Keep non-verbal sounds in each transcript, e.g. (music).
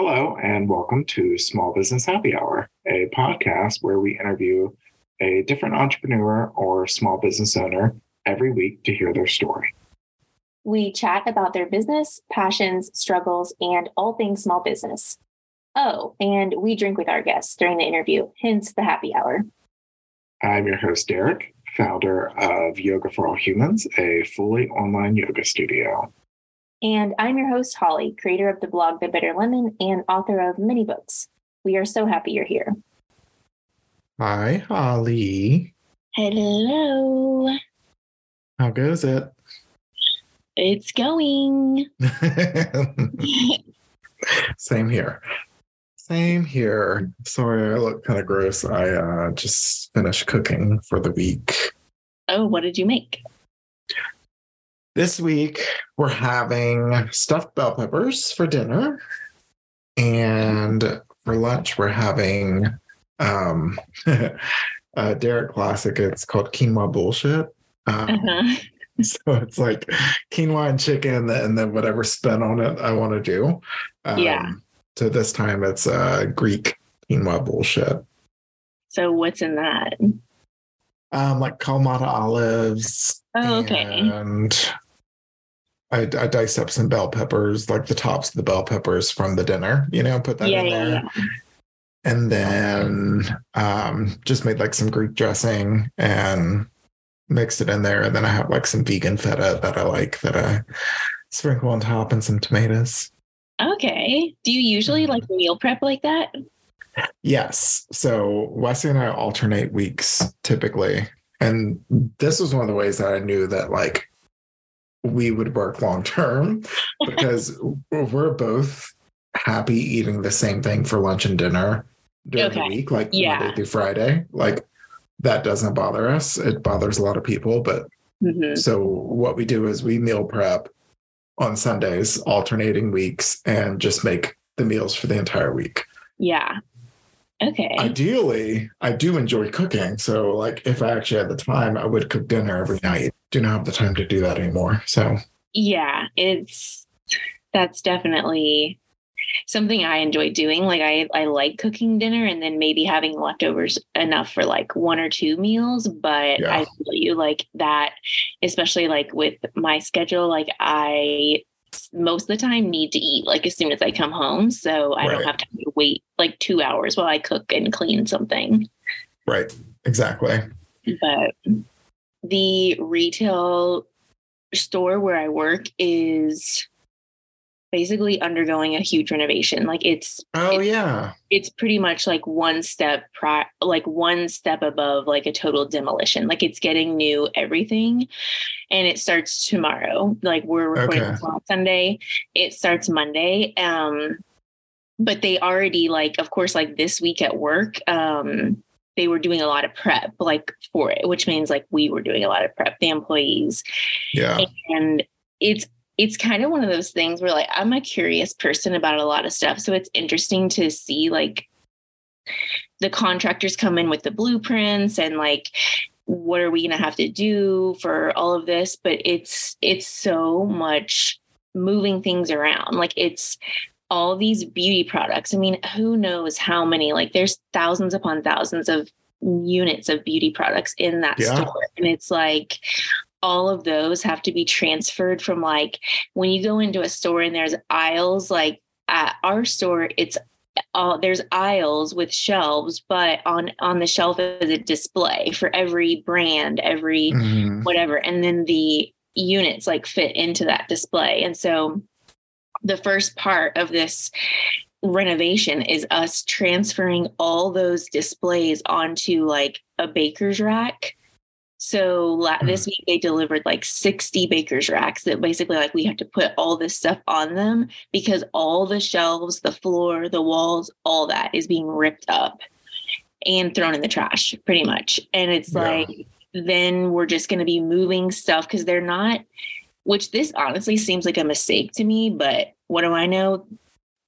Hello, and welcome to Small Business Happy Hour, a podcast where we interview a different entrepreneur or small business owner every week to hear their story. We chat about their business, passions, struggles, and all things small business. Oh, and we drink with our guests during the interview, hence the happy hour. I'm your host, Derek, founder of Yoga for All Humans, a fully online yoga studio. And I'm your host, Holly, creator of the blog The Bitter Lemon and author of many books. We are so happy you're here. Hi, Holly. Hello. How goes it? It's going. (laughs) Same here. Same here. Sorry, I look kind of gross. I uh, just finished cooking for the week. Oh, what did you make? This week, we're having stuffed bell peppers for dinner. And for lunch, we're having um, a (laughs) Derek classic. It's called quinoa bullshit. Um, uh-huh. (laughs) So it's like quinoa and chicken and then whatever spin on it I want to do. Um, yeah. So this time it's uh, Greek quinoa bullshit. So what's in that? Um, like Kalamata olives. Oh, okay. And I, I diced up some bell peppers, like the tops of the bell peppers from the dinner, you know, put that yeah, in there. Yeah, yeah. And then um, just made like some Greek dressing and mixed it in there. And then I have like some vegan feta that I like that I sprinkle on top and some tomatoes. Okay. Do you usually like mm-hmm. meal prep like that? Yes. So Wesley and I alternate weeks typically. And this was one of the ways that I knew that like we would work long term (laughs) because we're both happy eating the same thing for lunch and dinner during okay. the week, like yeah. Monday through Friday. Like that doesn't bother us. It bothers a lot of people, but mm-hmm. so what we do is we meal prep on Sundays, alternating weeks, and just make the meals for the entire week. Yeah. Okay. Ideally, I do enjoy cooking. So, like, if I actually had the time, I would cook dinner every night. Do not have the time to do that anymore. So, yeah, it's that's definitely something I enjoy doing. Like, I I like cooking dinner and then maybe having leftovers enough for like one or two meals. But yeah. I feel you like that, especially like with my schedule. Like, I most of the time need to eat like as soon as I come home. So I right. don't have time to wait like two hours while I cook and clean something. Right. Exactly. But the retail store where I work is basically undergoing a huge renovation. Like it's oh it's, yeah, it's pretty much like one step pri- like one step above like a total demolition. Like it's getting new everything, and it starts tomorrow. Like we're recording okay. on Sunday, it starts Monday. Um, but they already like, of course, like this week at work. Um, they were doing a lot of prep like for it which means like we were doing a lot of prep the employees yeah and it's it's kind of one of those things where like I'm a curious person about a lot of stuff. So it's interesting to see like the contractors come in with the blueprints and like what are we going to have to do for all of this but it's it's so much moving things around like it's all these beauty products i mean who knows how many like there's thousands upon thousands of units of beauty products in that yeah. store and it's like all of those have to be transferred from like when you go into a store and there's aisles like at our store it's all there's aisles with shelves but on on the shelf is a display for every brand every mm-hmm. whatever and then the units like fit into that display and so the first part of this renovation is us transferring all those displays onto like a baker's rack so la- this hmm. week they delivered like 60 baker's racks that basically like we have to put all this stuff on them because all the shelves, the floor, the walls, all that is being ripped up and thrown in the trash pretty much. And it's yeah. like then we're just going to be moving stuff because they're not which this honestly seems like a mistake to me, but what do I know?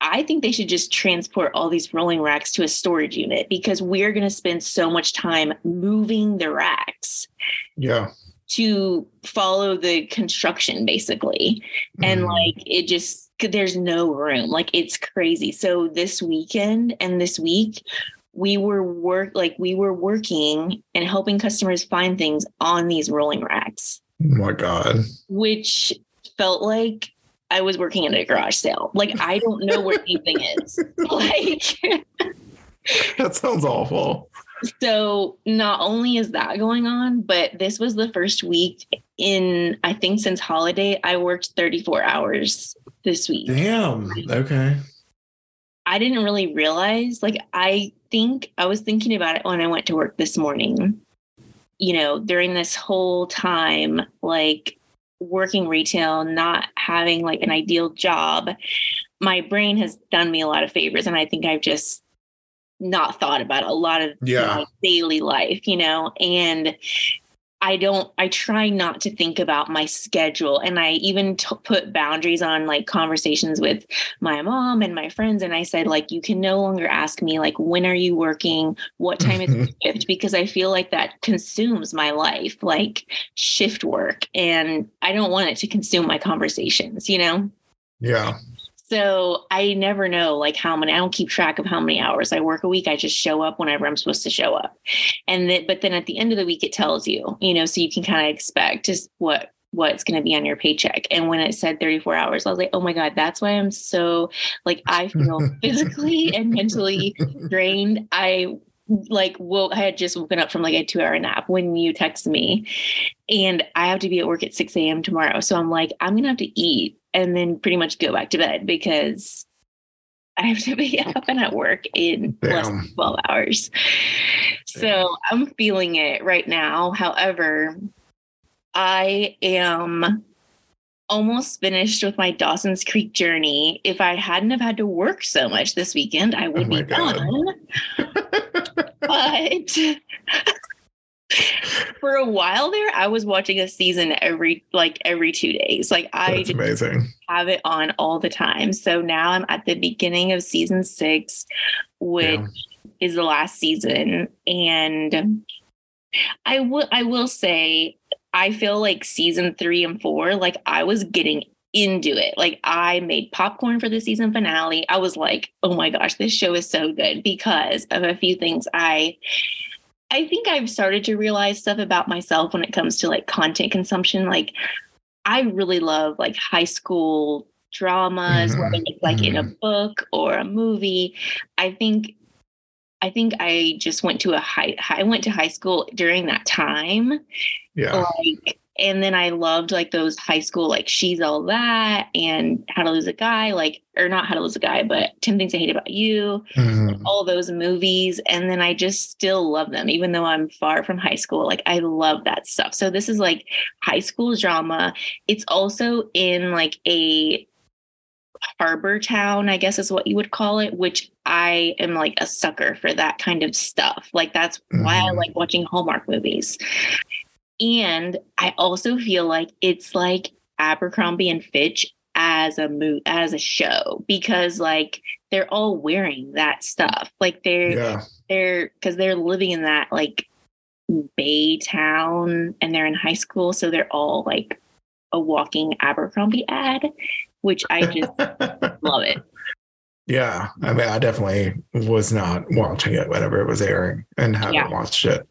I think they should just transport all these rolling racks to a storage unit because we're going to spend so much time moving the racks. Yeah. To follow the construction basically. Mm. And like it just there's no room. Like it's crazy. So this weekend and this week, we were work like we were working and helping customers find things on these rolling racks. Oh my God. Which felt like I was working at a garage sale. Like I don't know where anything is. (laughs) Like that sounds awful. So not only is that going on, but this was the first week in I think since holiday I worked 34 hours this week. Damn. Okay. I didn't really realize like I think I was thinking about it when I went to work this morning. You know, during this whole time like working retail, not having like an ideal job, my brain has done me a lot of favors and I think I've just not thought about a lot of yeah. daily life, you know, and I don't, I try not to think about my schedule. And I even t- put boundaries on like conversations with my mom and my friends. And I said, like, you can no longer ask me, like, when are you working? What time is the (laughs) shift? Because I feel like that consumes my life, like shift work. And I don't want it to consume my conversations, you know? Yeah. So I never know like how many, I don't keep track of how many hours I work a week. I just show up whenever I'm supposed to show up. And then, but then at the end of the week, it tells you, you know, so you can kind of expect just what, what's going to be on your paycheck. And when it said 34 hours, I was like, oh my God, that's why I'm so like, I feel (laughs) physically and mentally drained. I like woke I had just woken up from like a two hour nap when you text me and I have to be at work at 6 a.m. tomorrow. So I'm like, I'm gonna have to eat and then pretty much go back to bed because I have to be (laughs) up and at work in Damn. less than 12 hours. Damn. So I'm feeling it right now. However, I am almost finished with my Dawson's Creek journey. If I hadn't have had to work so much this weekend, I oh would oh be God. done. (laughs) but (laughs) for a while there, I was watching a season every like every two days. Like I amazing. have it on all the time. So now I'm at the beginning of season six, which yeah. is the last season. And I will I will say I feel like season three and four, like I was getting into it. Like I made popcorn for the season finale. I was like, oh my gosh, this show is so good because of a few things I I think I've started to realize stuff about myself when it comes to like content consumption. Like, I really love like high school dramas, mm-hmm. whether it's like mm-hmm. in a mm-hmm. book or a movie. I think, I think I just went to a high, I went to high school during that time. Yeah. Like, and then I loved like those high school, like She's All That and How to Lose a Guy, like, or not How to Lose a Guy, but 10 Things I Hate About You, mm-hmm. all those movies. And then I just still love them, even though I'm far from high school. Like, I love that stuff. So this is like high school drama. It's also in like a harbor town, I guess is what you would call it, which I am like a sucker for that kind of stuff. Like that's mm-hmm. why I mm-hmm. like watching Hallmark movies. And I also feel like it's like Abercrombie and Fitch as a mo- as a show because like they're all wearing that stuff. Like they're yeah. they're because they're living in that like Bay town and they're in high school, so they're all like a walking Abercrombie ad, which I just (laughs) love it. Yeah, I mean, I definitely was not watching it whenever it was airing and haven't yeah. watched it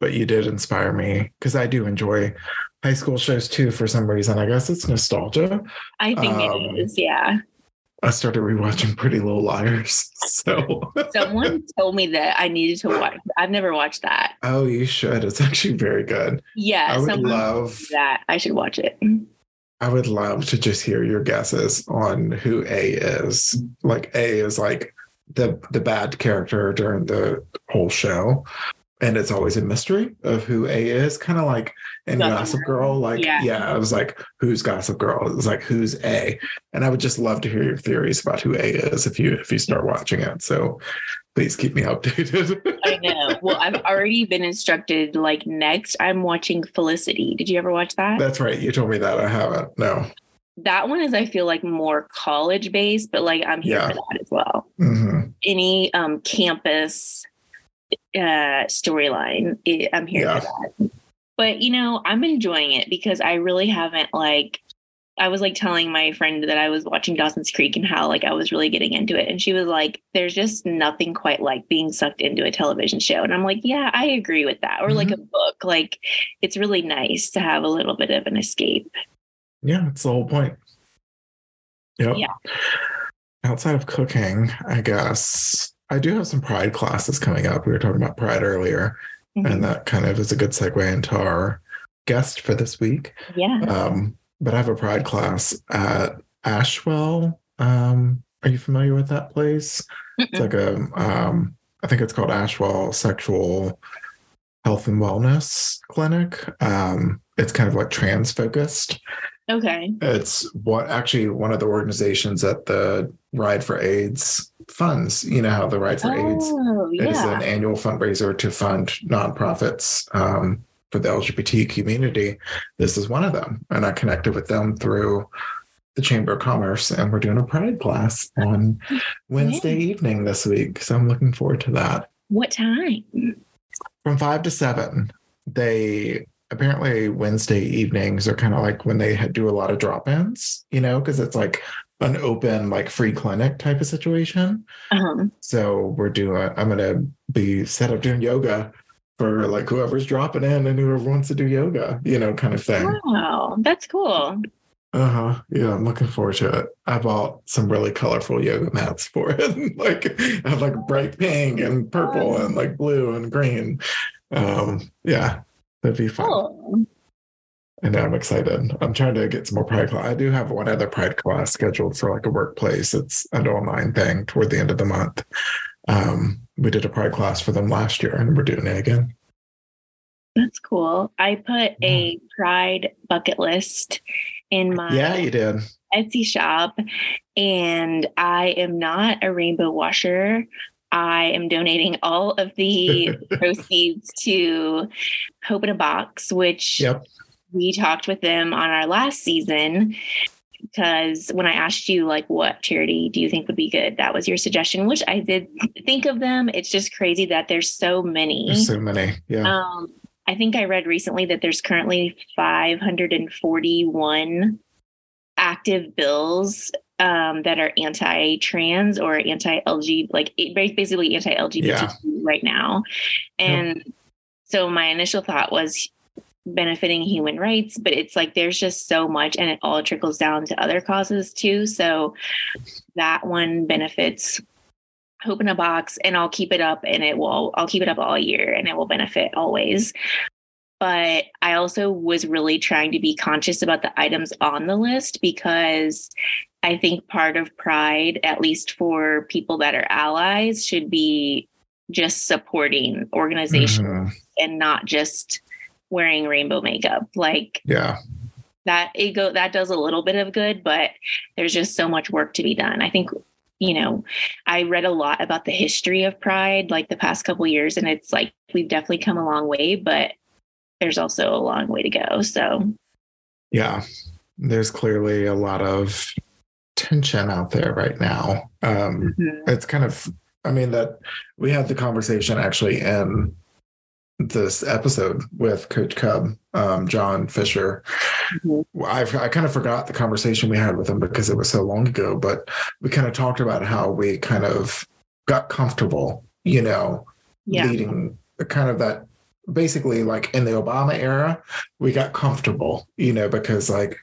but you did inspire me because I do enjoy high school shows too for some reason. I guess it's nostalgia. I think um, it is, yeah. I started rewatching Pretty Little Liars. (laughs) So someone told me that I needed to watch. I've never watched that. Oh, you should. It's actually very good. Yeah, I would love that. I should watch it. I would love to just hear your guesses on who A is. Like A is like the the bad character during the whole show and it's always a mystery of who A is, kind of like in Gossip, Gossip Girl. Like, yeah. yeah, I was like, who's Gossip Girl? It was like, who's A? And I would just love to hear your theories about who A is if you if you start watching it. So please keep me updated. I (laughs) know. Well, I've already been instructed. Like next, I'm watching Felicity. Did you ever watch that? That's right. You told me that. I haven't. No. That one is, I feel like, more college based, but like I'm here yeah. for that as well. Mm-hmm. Any um, campus uh, storyline. I'm here yeah. for that. But you know, I'm enjoying it because I really haven't like I was like telling my friend that I was watching Dawson's Creek and how like I was really getting into it. And she was like, there's just nothing quite like being sucked into a television show. And I'm like, yeah, I agree with that. Or mm-hmm. like a book. Like it's really nice to have a little bit of an escape. Yeah, it's the whole point. Yep. Yeah. Outside of cooking, I guess I do have some pride classes coming up. We were talking about pride earlier, mm-hmm. and that kind of is a good segue into our guest for this week. Yeah. Um, but I have a pride class at Ashwell. Um, are you familiar with that place? Mm-mm. It's like a, um, I think it's called Ashwell Sexual Health and Wellness Clinic. Um, it's kind of like trans focused. Okay. It's what actually one of the organizations that the Ride for AIDS funds. You know how the Ride for oh, AIDS yeah. is an annual fundraiser to fund nonprofits um, for the LGBT community. This is one of them. And I connected with them through the Chamber of Commerce, and we're doing a Pride class on (laughs) Wednesday evening this week. So I'm looking forward to that. What time? From five to seven. They apparently Wednesday evenings are kind of like when they do a lot of drop ins, you know, because it's like an open, like free clinic type of situation. Uh-huh. So we're doing, I'm going to be set up doing yoga for like whoever's dropping in and whoever wants to do yoga, you know, kind of thing. Wow, that's cool. Uh huh. Yeah, I'm looking forward to it. I bought some really colorful yoga mats for (laughs) it. like I have like bright pink and purple and like blue and green. Um, yeah, that'd be fun. Cool. And I'm excited. I'm trying to get some more pride class. I do have one other pride class scheduled for like a workplace. It's an online thing toward the end of the month. Um, we did a pride class for them last year and we're doing it again. That's cool. I put a pride bucket list in my Yeah, you did. Etsy shop and I am not a rainbow washer. I am donating all of the (laughs) proceeds to Hope in a Box, which yep. we talked with them on our last season because when I asked you like what charity do you think would be good, that was your suggestion, which I did think of them. It's just crazy that there's so many. There's so many. Yeah. Um, I think I read recently that there's currently 541 active bills um, that are anti-trans or anti-LG, like basically anti-LGBT yeah. right now. And yep. so my initial thought was benefiting human rights, but it's like there's just so much and it all trickles down to other causes too. So that one benefits Hope in a Box and I'll keep it up and it will I'll keep it up all year and it will benefit always. But I also was really trying to be conscious about the items on the list because I think part of pride, at least for people that are allies, should be just supporting organizations mm-hmm. and not just wearing rainbow makeup. Like, yeah, that it go that does a little bit of good, but there's just so much work to be done. I think you know, I read a lot about the history of Pride like the past couple years, and it's like we've definitely come a long way, but there's also a long way to go. So, yeah, there's clearly a lot of tension out there right now. Um, mm-hmm. It's kind of, I mean, that we had the conversation actually in this episode with Coach Cub, um, Jon Fischer. Mm-hmm. i I kind of forgot the conversation we had with him because it was so long ago, but we kind of talked about how we kind of got comfortable, you know, yeah. leading kind of that basically like in the Obama era, we got comfortable, you know, because like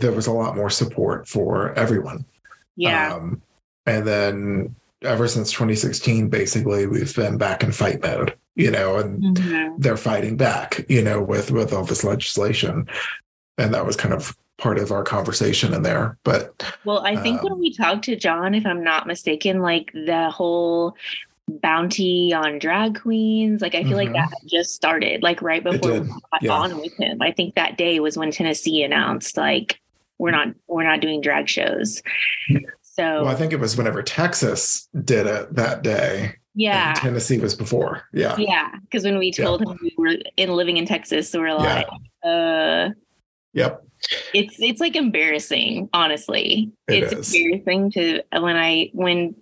there was a lot more support for everyone. Yeah. Um, and then ever since 2016, basically, we've been back in fight mode you know, and mm-hmm. they're fighting back, you know, with with all this legislation, and that was kind of part of our conversation in there. But well, I think um, when we talked to Jon, if I'm not mistaken, like the whole bounty on drag queens like i feel mm-hmm. like that just started like right before we got yeah. on with him i think that day was when tennessee announced like we're not we're not doing drag shows so well i think it was whenever texas did it that day yeah. Tennessee was before. Yeah. Yeah. Because when we told yep. him we were in living in Texas, so we are like, yeah. uh Yep. It's it's like embarrassing, honestly. It it's is. embarrassing to when I when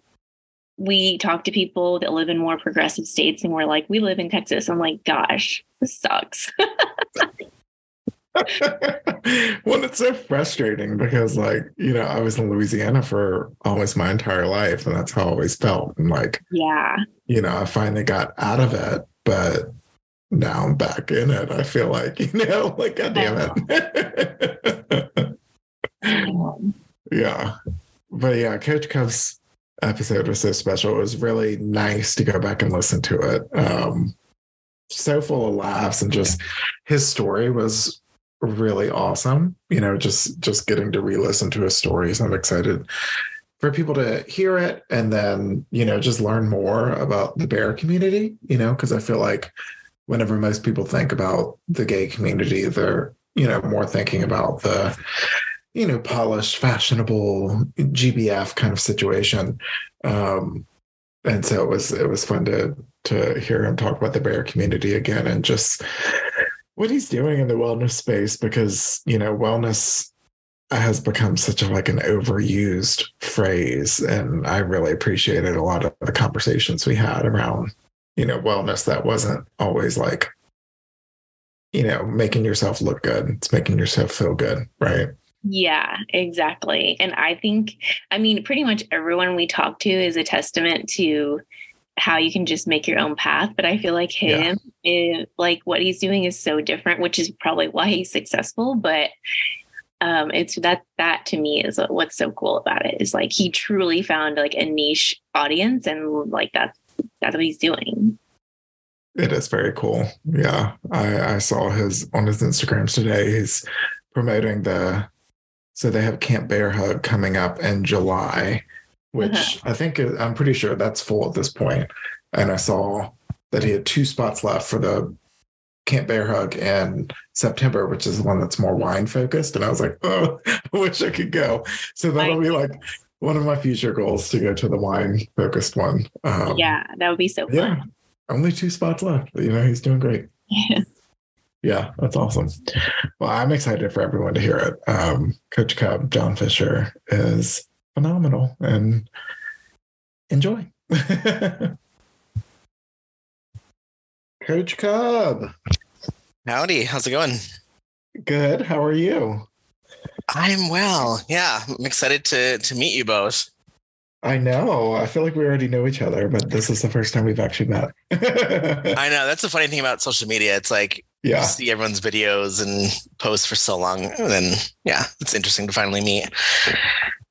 we talk to people that live in more progressive states and we're like, we live in Texas. I'm like, gosh, this sucks. (laughs) (laughs) well, it's so frustrating because, like, you know, I was in Louisiana for almost my entire life, and that's how I always felt. And, like, yeah, you know, I finally got out of it, but now I'm back in it. I feel like, (laughs) you know, like, God damn it. yeah. (laughs) But yeah, Coach Cub's episode was so special. It was really nice to go back and listen to it. Um, so full of laughs and just his story was really awesome. You know, just just getting to re-listen to his stories. I'm excited for people to hear it and then, you know, just learn more about the bear community, you know, because I feel like whenever most people think about the gay community, they're, you know, more thinking about the, you know, polished, fashionable GBF kind of situation. Um, and so it was it was fun to to hear him talk about the bear community again and just what he's doing in the wellness space because you know wellness has become such a like an overused phrase and i really appreciated a lot of the conversations we had around you know wellness that wasn't always like you know making yourself look good it's making yourself feel good right yeah, exactly. And I think, I mean, pretty much everyone we talk to is a testament to how you can just make your own path. But I feel like him, is, like what he's doing is so different, which is probably why he's successful. But um, it's that that to me is what's so cool about it is like he truly found like a niche audience, and like that's that's what he's doing. It is very cool. Yeah, I, I saw his on his Instagrams today. He's promoting the so they have Camp Bear Hug coming up in July, which uh-huh. I think I'm pretty sure that's full at this point. And I saw that he had two spots left for the Camp Bear Hug in September, which is the one that's more wine focused. And I was like, oh, (laughs) I wish I could go. So that'll be like one of my future goals to go to the wine focused one. Um, yeah, that would be so fun. Yeah, only two spots left. You know, he's doing great. Yeah. Yeah, that's awesome. Well, I'm excited for everyone to hear it. Um, Coach Cub, Jon Fischer is phenomenal and enjoy. (laughs) Coach Cub. Howdy, how's it going? Good. How are you? I'm well. Yeah, I'm excited to to meet you both. I know. I feel like we already know each other, but this is the first time we've actually met. (laughs) I know. That's the funny thing about social media. It's like yeah. you see everyone's videos and posts for so long. And then, yeah, it's interesting to finally meet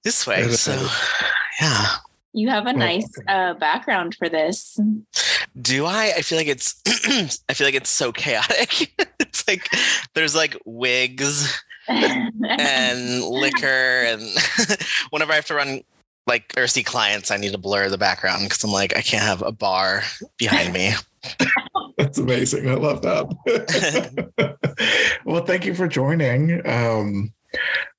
this way. So, yeah. You have a nice uh, background for this. Do I? I feel like it's, (clears throat) I feel like it's so chaotic. (laughs) it's like there's like wigs and liquor. And (laughs) whenever I have to run like or see clients, I need to blur the background because I'm like, I can't have a bar behind me. (laughs) That's amazing. I love that. well, thank you for joining. Um,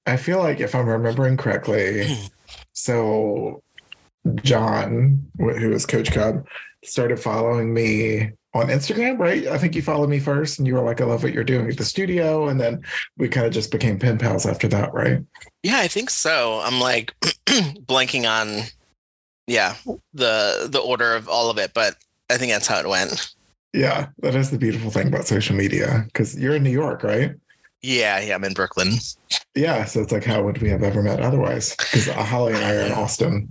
I feel like if I'm remembering correctly, (clears throat) so Jon, who is Coach Cub, started following me on Instagram, right? I think you followed me first and you were like, I love what you're doing at the studio. And then we kind of just became pen pals after that, right? Yeah, I think so. I'm like (clears throat) blanking on yeah, the the order of all of it, but I think that's how it went. Yeah, that is the beautiful thing about social media because you're in New York, right? Yeah, yeah, I'm in Brooklyn. Yeah, so it's like, how would we have ever met otherwise? Because Holly and I are in Austin.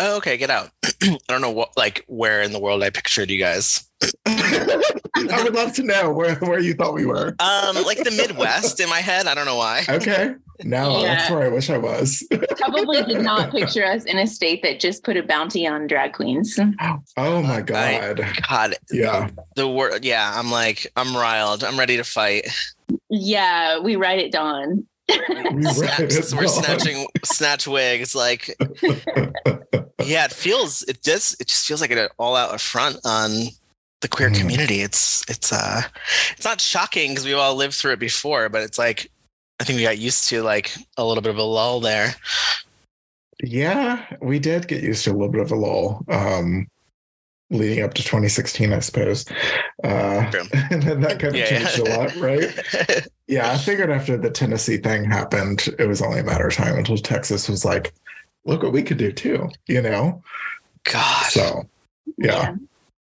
Oh, okay, get out. (clears throat) I don't know what, like, where in the world I pictured you guys. (laughs) I would love to know where, where you thought we were. Um, like the Midwest in my head. I don't know why. Okay. No, (laughs) yeah. that's where I wish I was. (laughs) Probably did not picture us in a state that just put a bounty on drag queens. Oh my god. I, god. Yeah. The word. Yeah. I'm like, I'm riled. I'm ready to fight. Yeah, we ride at dawn. we Snaps, we're snatching snatch wigs. Like, yeah, it feels. It does. It just feels like an all out affront on the queer mm. community. It's it's uh it's not shocking because we've all lived through it before, but it's like I think we got used to like a little bit of a lull there. Yeah, we did get used to a little bit of a lull. Um leading up to 2016, I suppose. Uh, (laughs) and then that kind of yeah. changed a lot, right? (laughs) yeah, I figured after the Tennessee thing happened, it was only a matter of time until Texas was like, look what we could do too, you know? God. So, yeah. yeah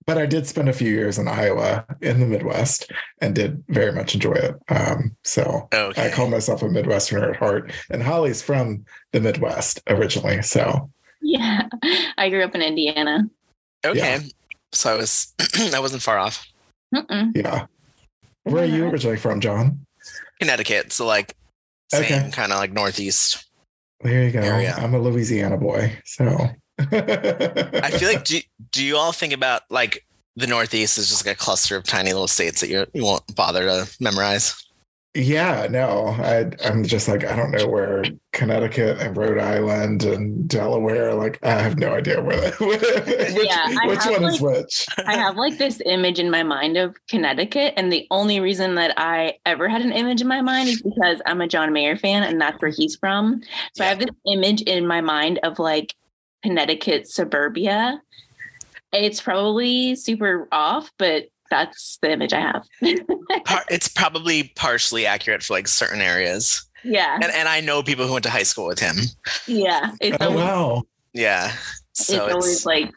but I did spend a few years in Iowa in the Midwest and did very much enjoy it. Um, so Okay. I call myself a Midwesterner at heart. And Holly's from the Midwest originally. So Yeah. (laughs) I grew up in Indiana. okay. So I was (clears throat) I wasn't far off. Mm-mm. yeah. Where are you originally from, Jon? Connecticut. So like same Okay. kind of like northeast. There you go. Area. I'm a Louisiana boy. So (laughs) I feel like (laughs) do do you all think about like the northeast is just like a cluster of tiny little states that you you won't bother to memorize? Yeah, no, I, I'm just like I don't know where Connecticut and Rhode Island and Delaware. Like I have no idea where that, (laughs) which, Yeah, which one is like- which. I have like this image in my mind of Connecticut, and the only reason that I ever had an image in my mind is because I'm a John Mayer fan, and that's where he's from. So I have this image in my mind of like Connecticut suburbia. It's probably super off, but that's the image I have. (laughs) It's probably partially accurate for like certain areas. yeah, And and I know people who went to high school with him. yeah. It's Oh always, wow! Yeah. So it's it's, always like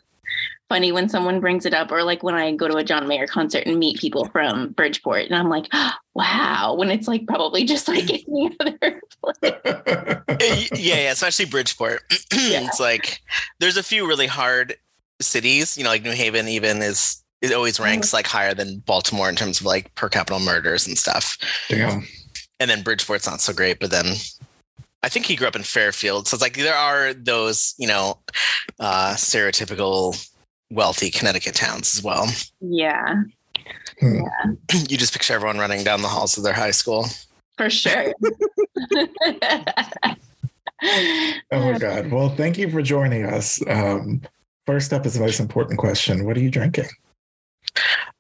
funny when someone brings it up, or like when I go to a John Mayer concert and meet people from Bridgeport, and I'm like, (gasps) wow. When it's like probably just like (laughs) any other (laughs) place. yeah, yeah, especially Bridgeport. (clears throat) Yeah. It's like there's a few really hard cities, you know, like New Haven even is it always ranks like higher than Baltimore in terms of like per capita murders and stuff. Damn. And then Bridgeport's not so great, but then I think he grew up in Fairfield. So it's like there are those, you know, uh stereotypical wealthy Connecticut towns as well. Yeah, (clears throat) You just picture everyone running down the halls of their high school. for sure. (laughs) (laughs) Oh my god. Well, thank you for joining us. Um, first up is the most important question. What are you drinking?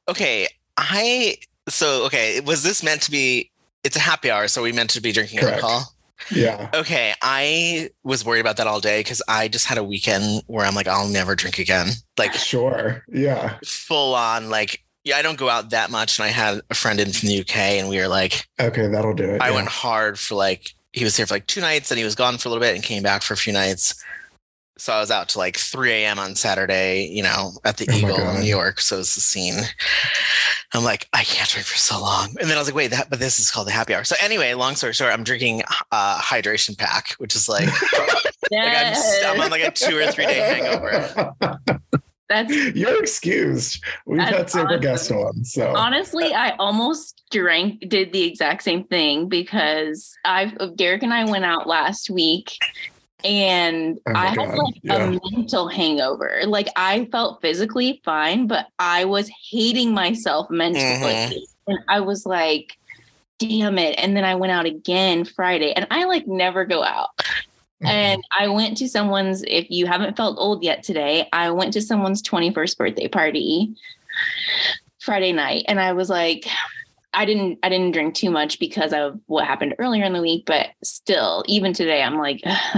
Okay, I so okay, was this meant to be it's a happy hour, so we meant to be drinking Correct. alcohol? Yeah. Okay, I was worried about that all day because I just had a weekend where I'm like, I'll never drink again. Like Sure. Yeah. full on, like yeah, I don't go out that much. And I had a friend in from the UK, and we were like, Okay, that'll do it. I yeah. went hard for like he was here for like two nights, and he was gone for a little bit, and came back for a few nights. So I was out to like 3 a.m. on Saturday, you know, at the Oh Eagle in New York. So it's the scene. I'm like, I can't drink for so long. And then I was like, wait, that, but this is called the happy hour. So anyway, long story short, I'm drinking a hydration pack, which is like, (laughs) like I'm, s- I'm on like a two or three day hangover. (laughs) That's (laughs) You're excused. We've That's had several guests on. So honestly, I almost drank, did the exact same thing because I've Derek and I went out last week and Oh I had like yeah. a mental hangover. Like I felt physically fine, but I was hating myself mentally. Mhm. And I was like, damn it. And then I went out again Friday and I like never go out. Mm-hmm. And I went to someone's, if you haven't felt old yet today, I went to someone's 21st birthday party Friday night. And I was like, I didn't I didn't drink too much because of what happened earlier in the week, but still, even today, I'm like, (sighs) (sighs)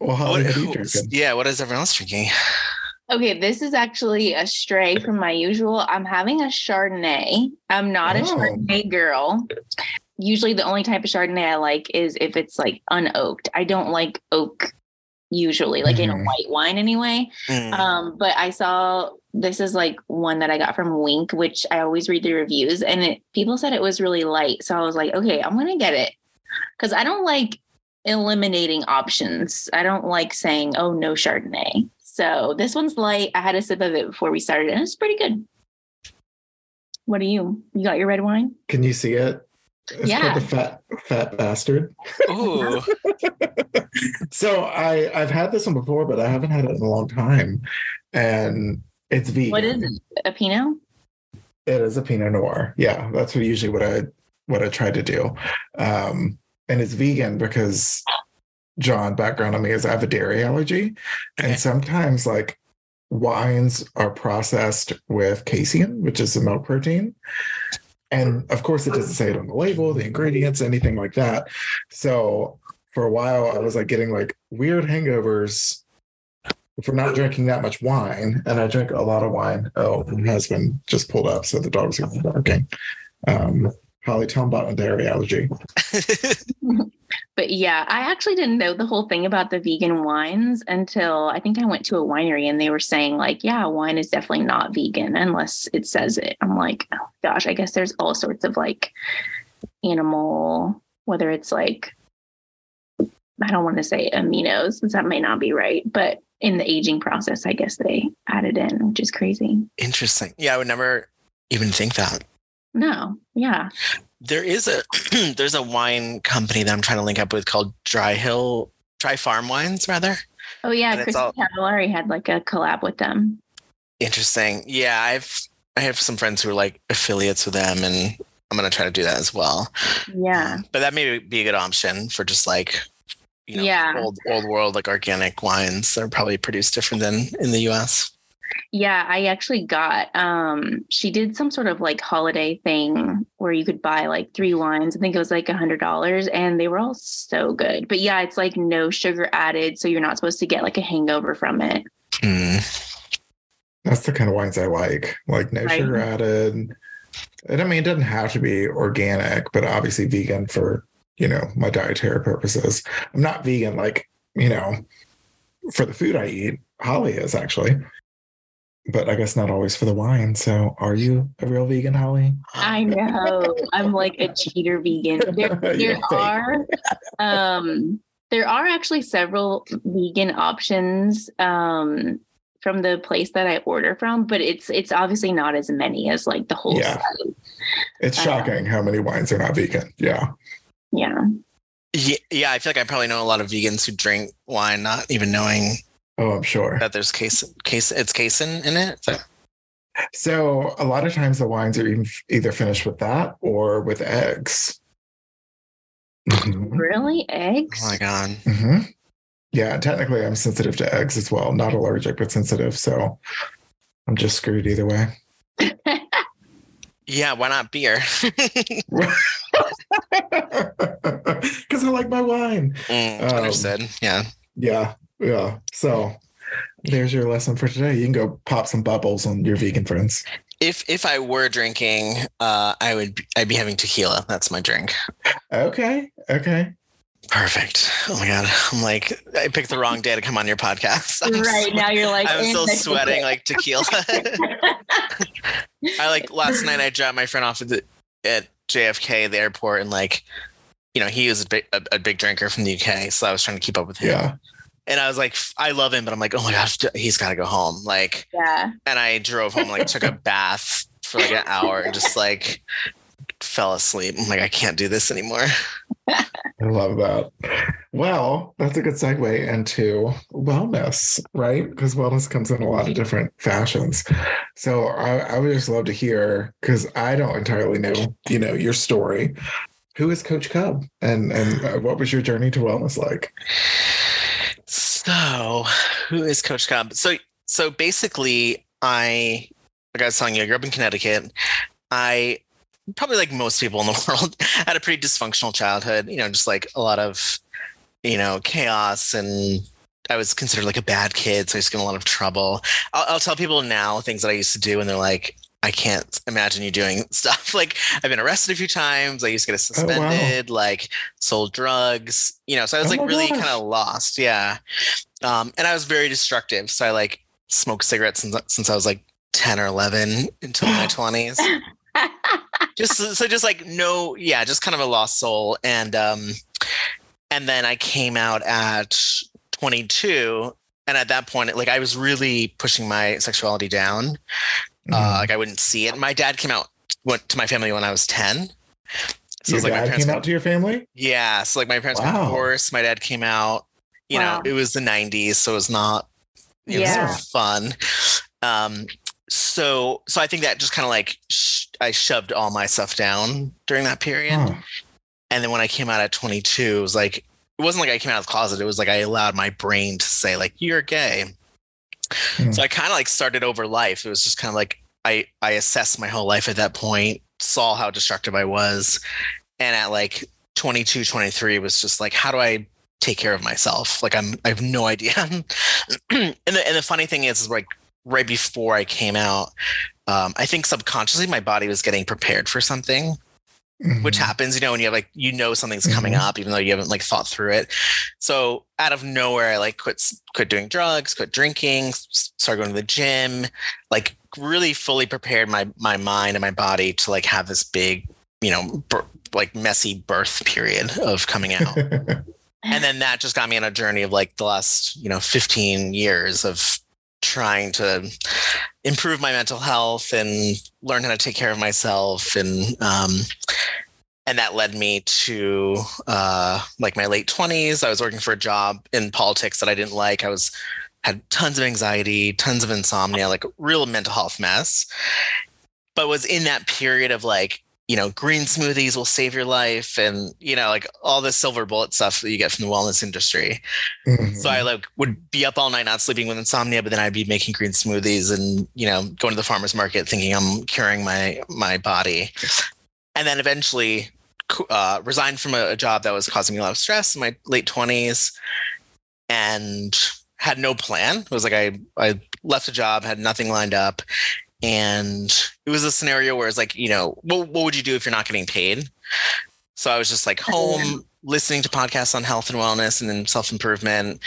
well, Holly, what are you drinking? yeah, what is everyone else drinking? okay, this is actually a stray from my usual. I'm having a Chardonnay. I'm not a Oh. Chardonnay girl. Usually, the only type of Chardonnay I like is if it's like unoaked. I don't like oak usually, like in a Mhm. white wine anyway. Mm. Um, but I saw this is like one that I got from Winc, which I always read the reviews, and it people said it was really light. So I was like, okay, I'm gonna get it because I don't like eliminating options. I don't like saying, oh no Chardonnay. So this one's light. I had a sip of it before we started, and it's pretty good. What are you? You got your red wine? Can you see it? It's Yeah. called the fat fat bastard. Ooh. (laughs) So I I've had this one before, but I haven't had it in a long time, and it's vegan. What is it? A Pinot? It is a Pinot Noir. Yeah, that's what usually what I what I try to do, um, and it's vegan because Jon background on me is I have a dairy allergy, Okay. and sometimes like wines are processed with casein, which is a milk protein. And of course, it doesn't say it on the label, the ingredients, anything like that. So for a while, I was like getting like weird hangovers for not drinking that much wine. And I drink a lot of wine. Oh, my husband just pulled up, so the dogs barking. Um, him about my dairy allergy. (laughs) but yeah, I actually didn't know the whole thing about the vegan wines until I think I went to a winery and they were saying, like, yeah, wine is definitely not vegan unless it says it. I'm like, oh gosh, I guess there's all sorts of like animal, whether it's like, I don't want to say aminos, because that may not be right, but in the aging process, I guess they added in, which is crazy. Interesting. Yeah, I would never even think that. No, yeah. There is a (clears throat) there's a wine company that I'm trying to link up with called Dry Hill Dry Farm Wines rather. Oh yeah, And it's Chris all- Cavallari had like a collab with them. Interesting. Yeah, I've I have some friends who are like affiliates with them and I'm gonna try to do that as well. Yeah. But that may be a good option for just like you know Yeah. old old world like organic wines that are probably produced different than in the US. Yeah, I actually got um she did some sort of like holiday thing where you could buy like three wines. I think it was like a hundred dollars and they were all so good. But yeah, it's like no sugar added, so you're not supposed to get like a hangover from it. Mm. That's the kind of wines I like. Like no Right. sugar added. And I mean, it doesn't have to be organic, but obviously vegan for, you know, my dietary purposes. I'm not vegan, like, you know, for the food I eat. Holly is actually. But I guess not always for the wine. So are you a real vegan, Holly? I know. I'm like a cheater vegan. (laughs) There, You're there are um there are actually several vegan options um from the place that I order from, but it's it's obviously not as many as like the whole Yeah. site. It's Uh, shocking how many wines are not vegan. Yeah. Yeah. Yeah, yeah, I feel like I probably know a lot of vegans who drink wine not even knowing Oh, I'm sure. that there's case case it's casein in it. So- So a lot of times the wines are even either finished with that or with eggs. Mhm. Really? Eggs? oh my god. Mm-hmm. Yeah, technically I'm sensitive to eggs as well. Not allergic, but sensitive. So I'm just screwed either way. (laughs) Yeah, why not beer? (laughs) Because I like my wine. Mm, Um, understood. Yeah. Yeah, yeah. So there's your lesson for today. You can go pop some bubbles on your vegan friends. If if I were drinking, uh, I would be, I'd be having tequila. That's my drink. Okay, okay. Perfect. Oh my god. I'm like I picked the wrong day to come on your podcast. (laughs) I'm right so- now you're like I'm still "Eh, sweating like tequila. (laughs) (laughs) I like last night I dropped my friend off at, the, at JFK the airport and like you know he was a big a, a big drinker from the UK so I was trying to keep up with him Yeah. And I was like I love him but I'm like oh my gosh he's got to go home like yeah. and I drove home like took a (laughs) bath for like an hour and just like fell asleep I'm like I can't do this anymore I love that. Well, that's a good segue into wellness, right? Because wellness comes in a lot of different fashions. So I, I would just love to hear because I don't entirely know, you know, your story. Who is Coach Cub, and and uh, what was your journey to wellness like? So, who is Coach Cub? So, so basically, I, like I was telling you, I grew up in Connecticut. I probably like most people in the (laughs) world had a pretty dysfunctional childhood. You know, just like a lot of, you know, chaos, and I was considered like a bad kid, so I get in a lot of trouble. I'll, I'll tell people now things that I used to do, and they're like. I can't imagine you doing (laughs) stuff like I've been arrested a few times. I used to get Oh, wow. suspended, like sold drugs, you know. So I was Oh like really kind of lost. Yeah. Um, and I was very destructive. So I like smoked cigarettes since, since I was like 10 or 11 until my (gasps) 20s. (laughs) Just so just like no, yeah, just kind of a lost soul. And um, and then I came out at 22. And at that point, like I was really pushing my sexuality down. Mm-hmm. Uh, like I wouldn't see it. My dad came out went to my family when I was 10. So your it's like my parents came out to your family. yeah. So like my parents got Wow. divorced. My dad came out. You Wow. know, it was the '90s, so it was not. It Yeah. was fun. Um. So so I think that just kind of like sh- I shoved all my stuff down during that period, Huh. and then when I came out at 22, it was like it wasn't like I came out of the closet. It was like I allowed my brain to say like you're gay. Hmm. So I kind of like started over life. It was just kind of like I I assessed my whole life at that point, saw how destructive I was, and at like 22, 23 was just like how do I take care of myself? Like I'm I have no idea. (laughs) and the and the funny thing is, is like right before I came out, um, I think subconsciously my body was getting prepared for something. Mm-hmm. which happens, you know, when you have like, you know, something's mm-hmm. coming up, even though you haven't like thought through it. So out of nowhere, I like quit, quit doing drugs, quit drinking, started going to the gym, like really fully prepared my, my mind and my body to like have this big, you know, like messy birth period of coming out. (laughs) and then that just got me on a journey of like the last, you know, 15 years of trying to improve my mental health and learn how to take care of myself. And um, and that led me to uh, like my late 20s i was working for a job in politics that i didn't like. I was had tons of anxiety tons of insomnia like real mental health mess. But was in that period of like you know, green smoothies will save your life and, you know, like all the silver bullet stuff that you get from the wellness industry. Mm-hmm. So I like would be up all night not sleeping with insomnia, but then I'd be making green smoothies and, you know, going to the farmer's market thinking I'm curing my my body. And then eventually uh, resigned from a, a job that was causing me a lot of stress in my late 20s and had no plan. It was like I I left a job, had nothing lined up, and it was a scenario where it's like you know what, what would you do if you're not getting paid? So i was just like home listening to podcasts on health and wellness and then self-improvement.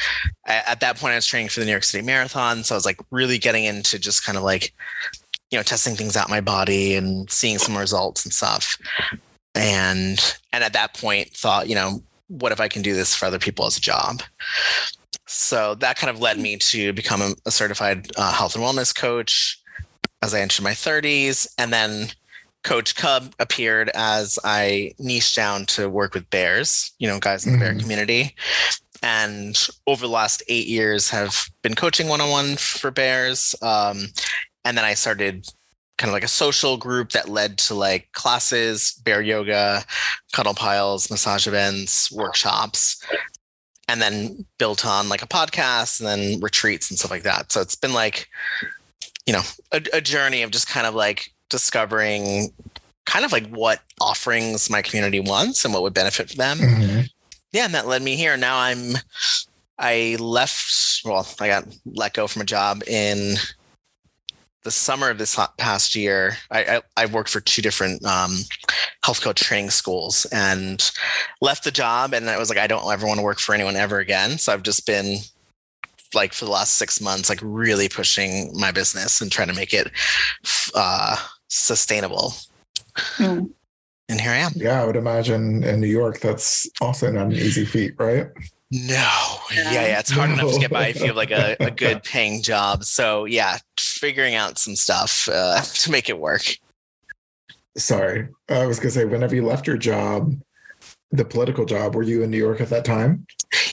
At that point i was training for the new york city marathon. So i was like really getting into just kind of like you know testing things out my body and seeing some results and stuff. And and at that point thought you know what if i can do this for other people as a job? So that kind of led me to become a, a certified uh, health and wellness coach as I entered my 30s. And then Coach Cub appeared as I niched down to work with bears, you know, guys in the mm-hmm. bear community. And over the last eight years, have been coaching one on one for bears. Um, and then I started kind of like a social group that led to like classes, bear yoga, cuddle piles, massage events, workshops, and then built on like a podcast and then retreats and stuff like that. So it's been like you know a, a journey of just kind of like discovering kind of like what offerings my community wants and what would benefit for them. Mm-hmm. Yeah, and that led me here. Now I'm I left well, I got let go from a job in the summer of this past year. I I, I worked for two different um, health coach training schools and left the job and I was like I don't ever want to work for anyone ever again. So I've just been like for the last six months, like really pushing my business and trying to make it uh, sustainable. Mm. And here I am. Yeah, I would imagine in New York, that's also not an easy feat, right? No. Yeah, yeah. It's hard no. enough to get by if you have like a, a (laughs) good paying job. So yeah, figuring out some stuff uh, (laughs) to make it work. Sorry. I was gonna say whenever you left your job, the political job, were you in New York at that time?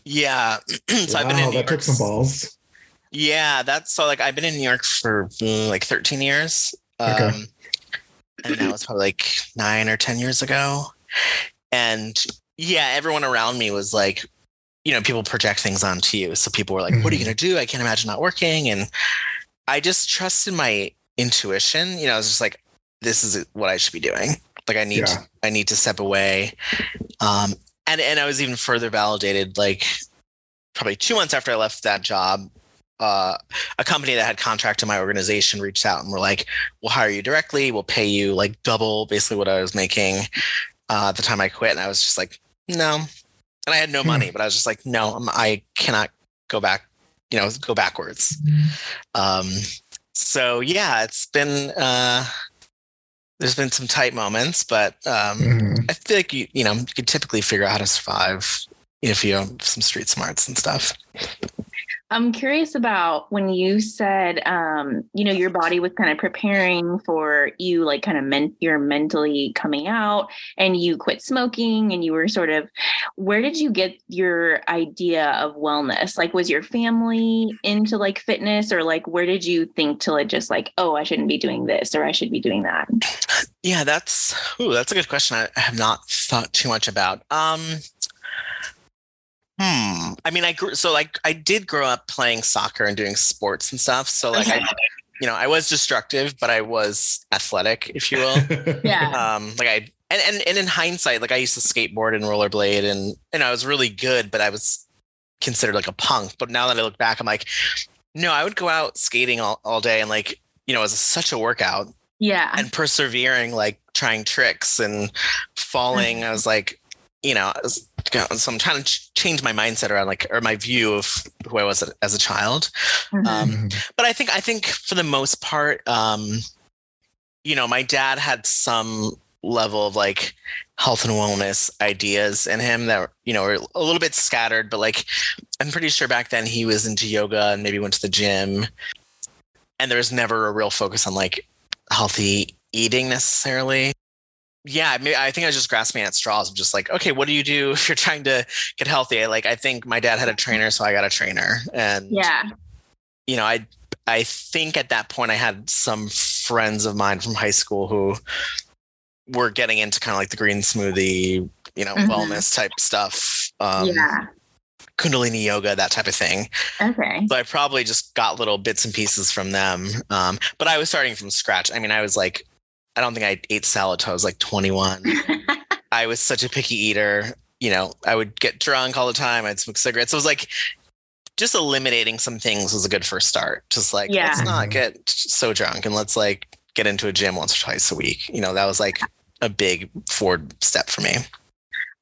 Yeah. (clears throat) so wow, I've been in New that York. took some balls. Yeah, that's so like I've been in New York for mm, like 13 years. Okay. Um, and that was probably like nine or 10 years ago. And yeah, everyone around me was like, you know, people project things onto you. So people were like, mm-hmm. what are you mm-hmm. going to do? I can't imagine not working. And I just trusted my intuition. You know, I was just like, this is what I should be doing. Like I need, yeah. to, I need to step away. Um, and and I was even further validated like probably two months after I left that job. Uh, a company that had contracted my organization reached out and were like, "We'll hire you directly. We'll pay you like double, basically what I was making uh, at the time I quit." And I was just like, "No," and I had no hmm. money, but I was just like, "No, I'm, I cannot go back. You know, go backwards." Um, so yeah, it's been uh, there's been some tight moments, but um, mm-hmm. I feel like you you know you could typically figure out how to survive if you have some street smarts and stuff. I'm curious about when you said, um, you know, your body was kind of preparing for you, like kind of men- you're mentally coming out and you quit smoking and you were sort of, where did you get your idea of wellness? Like, was your family into like fitness or like, where did you think to like just like, oh, I shouldn't be doing this or I should be doing that? Yeah, that's, ooh, that's a good question. I have not thought too much about. Um, Hmm. I mean, I grew so like I did grow up playing soccer and doing sports and stuff. So like okay. I, (laughs) you know, I was destructive, but I was athletic, if you will. (laughs) yeah. Um, like I and, and and in hindsight, like I used to skateboard and rollerblade, and and I was really good, but I was considered like a punk. But now that I look back, I'm like, no, I would go out skating all, all day, and like you know, it was such a workout. Yeah. and persevering, like trying tricks and falling. I was like, you know, I was, so I'm trying to ch- change my mindset around like or my view of who I was as a child. Mhm. Um, Mhm. but I think I think for the most part, um, you know, my dad had some level of like health and wellness ideas in him that you know were a little bit scattered, but like I'm pretty sure back then he was into yoga and maybe went to the gym, and there was never a real focus on like healthy eating necessarily. Yeah, I mean, I think I was just grasping at straws I'm just like, okay, what do you do (laughs) if you're trying to get healthy? I, like, I think my dad had a trainer, so I got a trainer, and yeah. you know, I I think at that point I had some friends of mine from high school who were getting into kind of like the green smoothie, you know, Mhm. wellness type stuff, um, yeah. Kundalini yoga, that type of thing. Okay. So I probably just got little bits and pieces from them. Um, but I was starting from scratch. I mean, I was like, I don't think I ate salad till I was like 21. (laughs) I was such a picky eater. You know, I would get drunk all the time. I'd smoke cigarettes. So it was like just eliminating some things was a good first start. Just like Yeah. let's not Mhm. get so drunk and let's like get into a gym once or twice a week. You know, that was like a big forward step for me.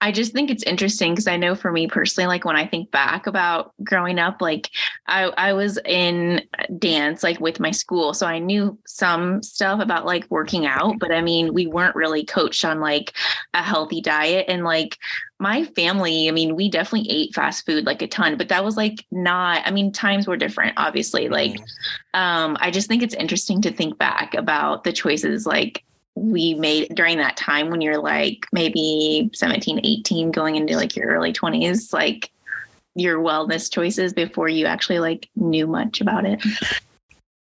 I just think it's interesting because I know for me personally, like when I think back about growing up, like I, I was in dance like with my school. So I knew some stuff about like working out, but I mean, we weren't really coached on like a healthy diet. And like my family, I mean, we definitely ate fast food like a ton, but that was like not, I mean, times were different, obviously. Like Mhm. um, I just think it's interesting to think back about the choices like we made during that time when you're like maybe 17, 18, going into like your early 20s, like your wellness choices before you actually like knew much about it.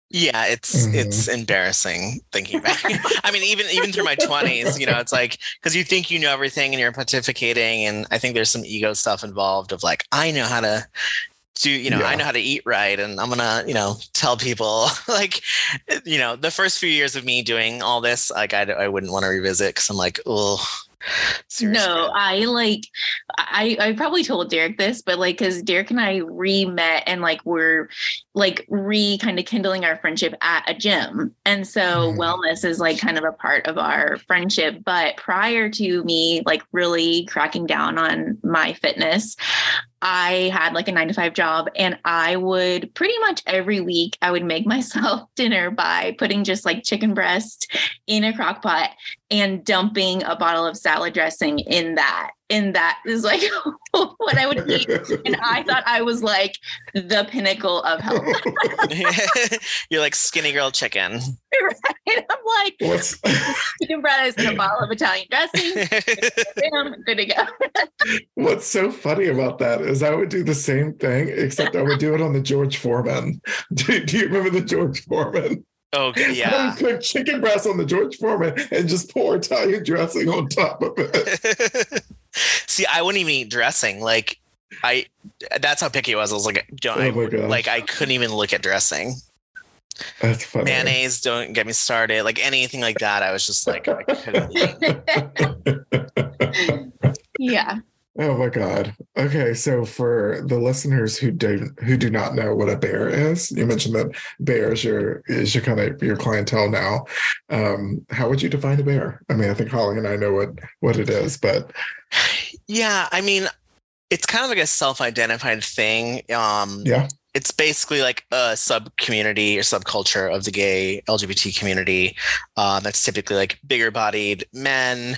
Yeah, it's Mhm. it's embarrassing thinking back. (laughs) I mean, even even through my twenties, you know, it's like because you think you know everything and you're pontificating, and I think there's some ego stuff involved of like I know how to do, you know, I know how to eat right, and I'm gonna, you know, tell people (laughs) like, you know, the first few years of me doing all this, like I I wouldn't want to revisit because I'm like, oh, seriously. No, I like I I probably told Derek this, but like because Derek and I re met and like we're like re kind of kindling our friendship at a gym. And so Mhm. wellness is like kind of a part of our friendship. But prior to me like really cracking down on my fitness, I had like a nine to five job and I would pretty much every week I would make (laughs) myself dinner by putting just like chicken breast in a crock pot and dumping a bottle of salad dressing in that. And that is like (laughs) what I would eat. And I (laughs) thought I was like the pinnacle of health. (laughs) you're like skinny girl chicken. right? I'm like What's chicken breast and a bottle of Italian dressing. Bam, good to go. What's so funny about that is I would do the same thing, except I would do it on the George Foreman. Do, do you remember the George Foreman? oh I yeah. would cook chicken breast on the George Foreman and just pour Italian dressing on top of it. (laughs) See, I wouldn't even eat dressing. Like, I that's how picky I was. I was like, don't Oh I, like I couldn't even look at dressing. That's funny. Mayonnaise, don't get me started. Like anything like that, I was just like, I couldn't (laughs) yeah. Oh my god. Okay, so for the listeners who don't who do not know what a bear is, you mentioned that bear is your is your kind of your clientele now. Um, how would you define a bear? I mean, I think Holly and I know what what it is, but Yeah, I mean, it's kind of like a self-identified thing. Um, yeah. it's basically like a sub community or subculture of the gay LGBT community. Uh, that's typically like bigger bodied men,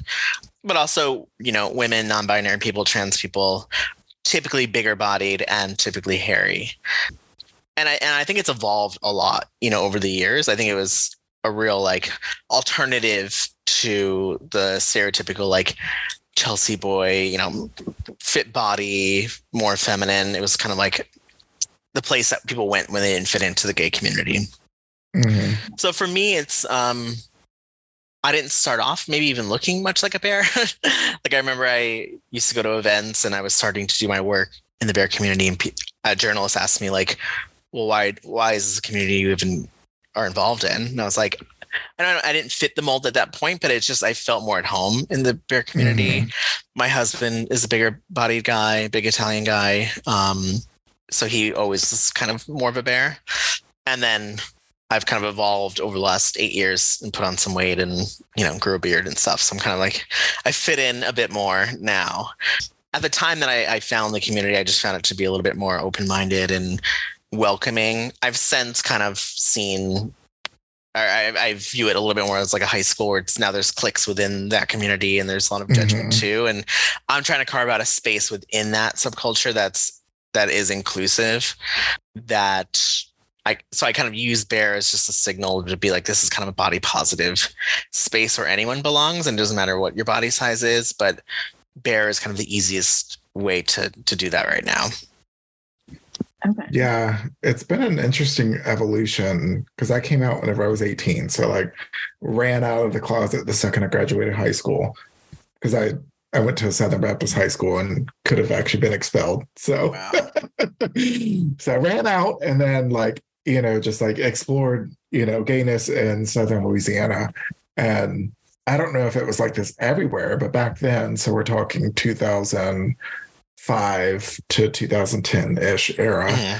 but also, you know, women, non binary people, trans people, typically bigger bodied and typically hairy. And I, and I think it's evolved a lot, you know, over the years. I think it was a real like alternative to the stereotypical like Chelsea boy, you know, fit body, more feminine. It was kind of like the place that people went when they didn't fit into the gay community. Mhm. So for me, it's um, I didn't start off maybe even looking much like a bear. (laughs) like I remember I used to go to events and I was starting to do my work in the bear community, and a journalist asked me like, "Well, why why is this a community you even are involved in?" And I was like. I don't. I didn't fit the mold at that point, but it's just I felt more at home in the bear community. My husband is a bigger bodied guy, big Italian guy. Um, so he always was kind of more of a bear. And then I've kind of evolved over the last eight years and put on some weight and you know grew a beard and stuff. So I'm kind of like I fit in a bit more now. At the time that I, I found the community, I just found it to be a little bit more open minded and welcoming. I've since kind of seen I, I, view it a little bit more as like a high school where it's now there's cliques within that community and there's a lot of judgment mm-hmm. too. And I'm trying to carve out a space within that subculture that's that is inclusive that I so I kind of use bear as just a signal to be like this is kind of a body positive space where anyone belongs and doesn't matter what your body size is, but bear is kind of the easiest way to to do that right now. Okay. Yeah, it's been an interesting evolution because I came out whenever I was 18. So like ran out of the closet the second I graduated high school because I I went to a Southern Baptist high school and could have actually been expelled. So wow. (laughs) so I ran out and then like, you know, just like explored, you know, gayness in Southern Louisiana. And I don't know if it was like this everywhere, but back then, so we're talking 2005 to 2010 ish era. Mm-hmm.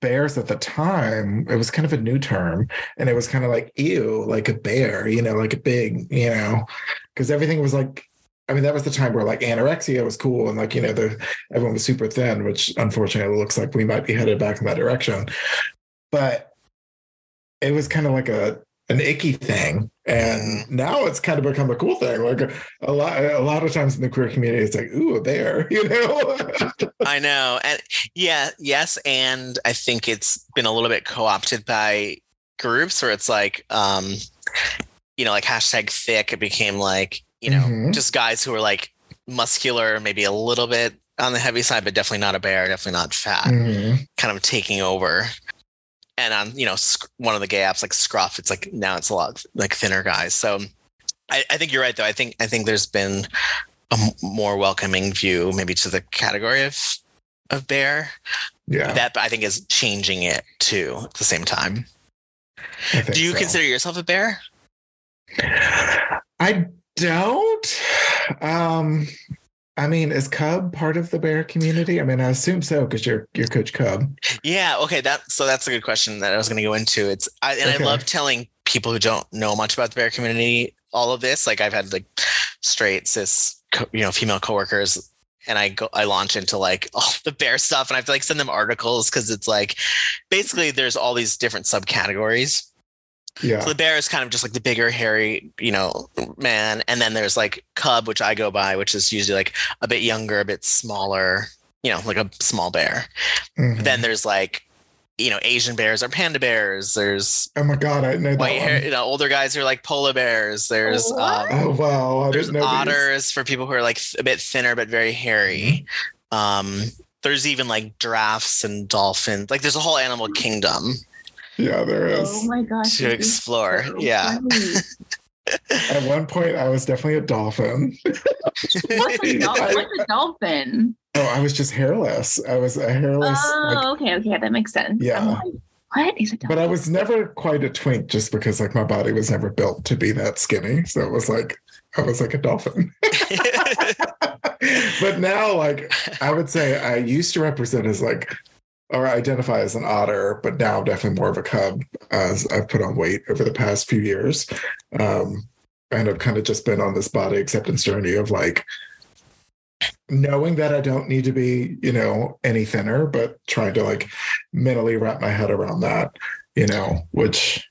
Bears at the time, it was kind of a new term, and it was kind of like ew, like a bear, you know, like a big, you know, because everything was like I mean, that was the time where like anorexia was cool and like, you know, the everyone was super thin, which unfortunately looks like we might be headed back in that direction. But it was kind of like a an icky thing. And now it's kind of become a cool thing. Like a, lot a lot of times in the queer community it's like ooh a (laughs) bear you know? I know. And yeah yes and i think it's been a little bit co-opted by groups where it's like um you know like hashtag thick it became like you know mm-hmm. just guys who are like muscular maybe a little bit on the heavy side but definitely not a bear definitely not fat mm-hmm. kind of taking over and on you know one of the gay apps like Scruff, it's like now it's a lot like thinner guys. So I, I think you're right though. I think I think there's been a more welcoming view maybe to the category of of bear. Yeah, that I think is changing it too at the same time. Do you so. consider yourself a bear? I don't. Um, I mean, is Cub part of the bear community? I mean, I assume so because you're you're Coach Cub. Yeah. Okay. That so that's a good question that I was going to go into. It's I, and okay. I love telling people who don't know much about the bear community all of this. Like I've had like straight cis, you know, female coworkers, and I go I launch into like (laughs) all the bear stuff, and I have to like send them articles because it's like basically there's all these different subcategories yeah. So the bear is kind of just like the bigger, hairy, you know, man. And then there's like cub, which I go by, which is usually like a bit younger, a bit smaller, you know, like a small bear. Mm-hmm. Then there's like, you know, Asian bears or panda bears. There's oh my god, I know white hair. You know, older guys are like polar bears. There's um, oh wow, I there's otters these. for people who are like a bit thinner but very hairy. Mm-hmm. Um, there's even like giraffes and dolphins. Like there's a whole animal kingdom. Yeah, there oh is. Oh my gosh. To explore. So yeah. (laughs) At one point, I was definitely a dolphin. what's, (laughs) a dol- what's a dolphin? Oh, I was just hairless. I was a hairless. Oh, like, okay, okay, that makes sense. Yeah. Like, what is a dolphin? But I was never quite a twink, just because like my body was never built to be that skinny. So it was like I was like a dolphin. (laughs) but now, like I would say, I used to represent as like or identify as an otter, but now definitely more of a cub as I've put on weight over the past few years. Um, and I've kind of just been on this body acceptance journey of like knowing that I don't need to be, you know, any thinner, but trying to like mentally wrap my head around that, you know, which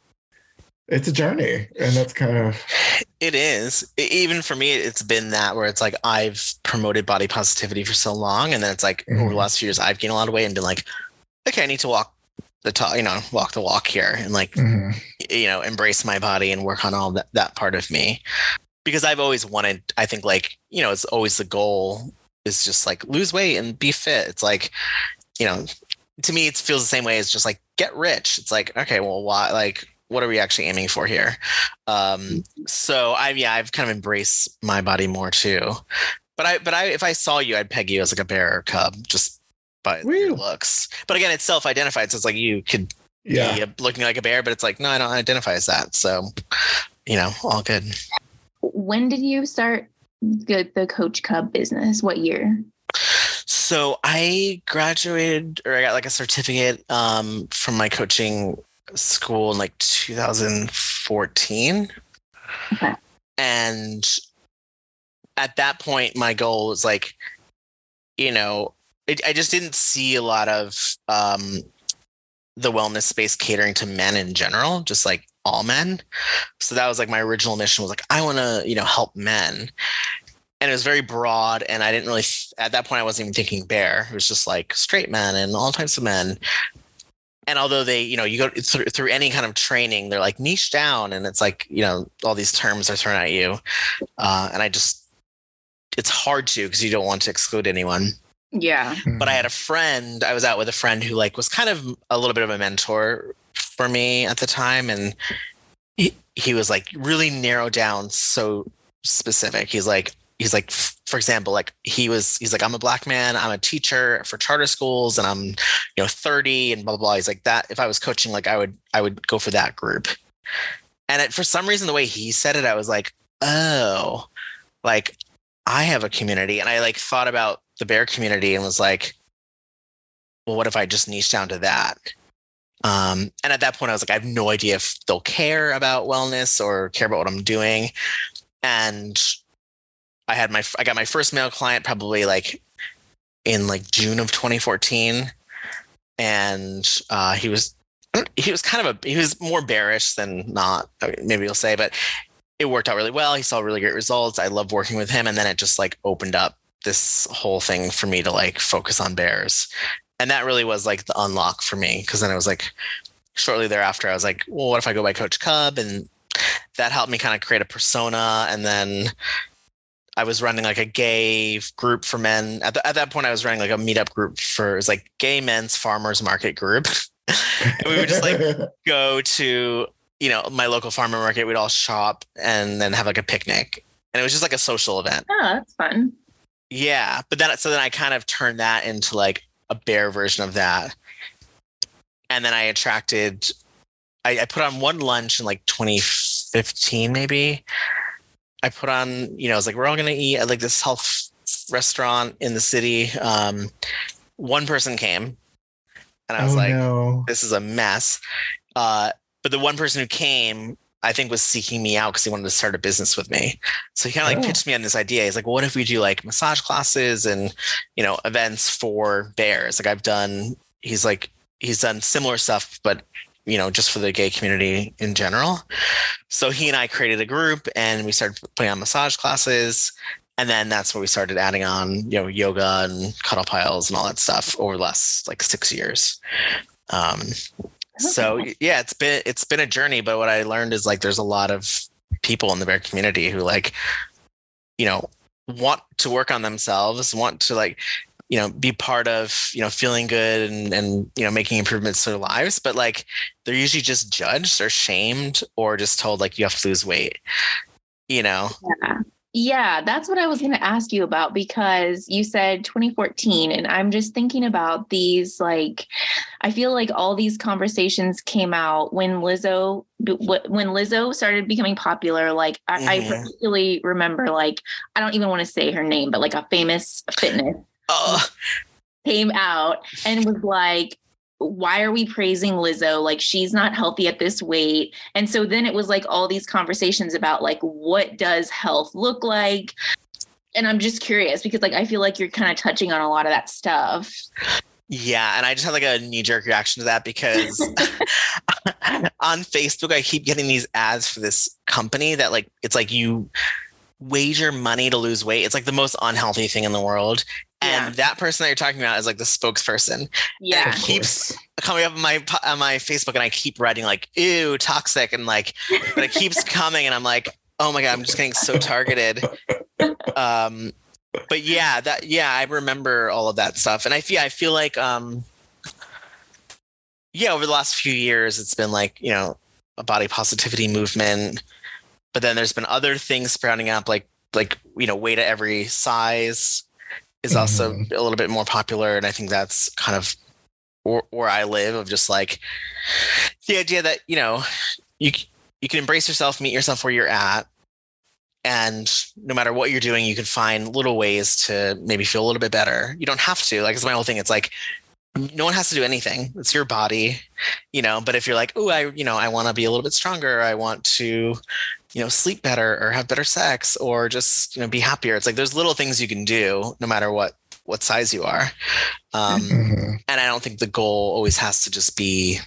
it's a journey and that's kind of it is even for me it's been that where it's like i've promoted body positivity for so long and then it's like mm-hmm. over the mm-hmm. last few years i've gained a lot of weight and been like okay, I need to walk the talk, you know, walk the walk here and like, mm-hmm. you know, embrace my body and work on all that, that part of me. Because I've always wanted, I think like, you know, it's always the goal is just like lose weight and be fit. It's like, you know, to me, it feels the same way as just like get rich. It's like, okay, well, why, like, what are we actually aiming for here? Um, so I, yeah, I've kind of embraced my body more too. But I, but I, if I saw you, I'd peg you as like a bear or cub, just by your looks. But again, it's self-identified, so it's like you could yeah. be looking like a bear, but it's like no, I don't identify as that. So, you know, all good. When did you start the, the Coach Cub business? What year? So I graduated, or I got like a certificate um, from my coaching school in like 2014. Okay. And at that point, my goal was like, you know, it, I just didn't see a lot of um, the wellness space catering to men in general, just like all men. So that was like my original mission was like, I want to, you know, help men. And it was very broad. And I didn't really, at that point, I wasn't even thinking bear. It was just like straight men and all types of men. And although they, you know, you go through, through any kind of training, they're like niche down. And it's like, you know, all these terms are thrown at you. Uh, and I just, it's hard to because you don't want to exclude anyone. Yeah. But I had a hmm. friend, I was out with a friend who like was kind of a little bit of a mentor for me at the time. And he, he was like really narrowed down so specific. He's like, he's like, for example, like he was, he's like, I'm a black man, I'm a teacher for charter schools and I'm, you know, 30 and blah, blah, blah. He's like that. If I was coaching, like I would, I would go for that group. And it, for some reason, the way he said it, I was like, oh, like I have a community. And I like thought about the bear community and was like, well, what if I just niche down to that? Um, and at that point, I was like, I have no idea if they'll care about wellness or care about what I'm doing. And I had my, I got my first male client probably like in like June of 2014. And uh, he was, (clears throat) he was kind of a, he was more bearish than not, maybe you'll say, but it worked out really well. He saw really great results. I loved working with him. And then it just like opened up this whole thing for me to like focus on bears. And that really was like the unlock for me. Cause then it was like shortly thereafter, I was like, well, what if I go by Coach Cub? And that helped me kind of create a persona. And then I was running like a gay group for men. At, the, at that point, I was running like a meetup group for it was like gay men's farmers market group. (laughs) and we would just like (laughs) go to you know my local farmer market. We'd all shop and then have like a picnic, and it was just like a social event. Oh, that's fun. Yeah, but then so then I kind of turned that into like a bear version of that, and then I attracted. I, I put on one lunch in like 2015, maybe. I put on, you know, I was like, we're all gonna eat at like this health restaurant in the city. Um, one person came, and I was oh, like, no. this is a mess. Uh, but the one person who came I think was seeking me out because he wanted to start a business with me. So he kind of like Oh. pitched me on this idea. He's like, well, what if we do like massage classes and, you know, events for bears? Like I've done, he's like, he's done similar stuff, but, you know, just for the gay community in general. So he and I created a group and we started putting on massage classes. And then that's where we started adding on, you know, yoga and cuddle piles and all that stuff over the last like six years. Um, so (laughs) yeah it's been it's been a journey but what i learned is like there's a lot of people in the bear community who like you know want to work on themselves want to like you know be part of you know feeling good and and you know making improvements to their lives but like they're usually just judged or shamed or just told like you have to lose weight you know Yeah. Yeah, that's what I was going to ask you about because you said 2014 and I'm just thinking about these like I feel like all these conversations came out when Lizzo when Lizzo started becoming popular like I, I Mhm. particularly remember like I don't even want to say her name but like a famous fitness oh came out and was like why are we praising Lizzo? Like she's not healthy at this weight. And so then it was like all these conversations about like what does health look like? And I'm just curious because like I feel like you're kind of touching on a lot of that stuff. yeah and i just had like a knee-jerk reaction to that because (laughs) (laughs) on facebook i keep getting these ads for this company that like it's like you wager money to lose weight. It's like the most unhealthy thing in the world. And Yeah. that person that you're talking about is like the spokesperson. Yeah. Of keeps coming up on my on my facebook and i keep writing like ew toxic and like but it keeps (laughs) coming and i'm like oh my god i'm just getting so targeted. Um but yeah that yeah i remember all of that stuff. And i feel i feel like um yeah over the last few years it's been like you know a body positivity movement but then there's been other things sprouting up like like you know weight at every size is also Mhm. a little bit more popular and i think that's kind of where, where i live of just like the idea that you know you you can embrace yourself meet yourself where you're at and no matter what you're doing you can find little ways to maybe feel a little bit better you don't have to like it's my whole thing it's like no one has to do anything. It's your body, you know. But if you're like, oh, I, you know, I want to be a little bit stronger. I want to, you know, sleep better or have better sex or just, you know, be happier. It's like there's little things you can do no matter what what size you are. Um, Mhm. and I don't think the goal always has to just be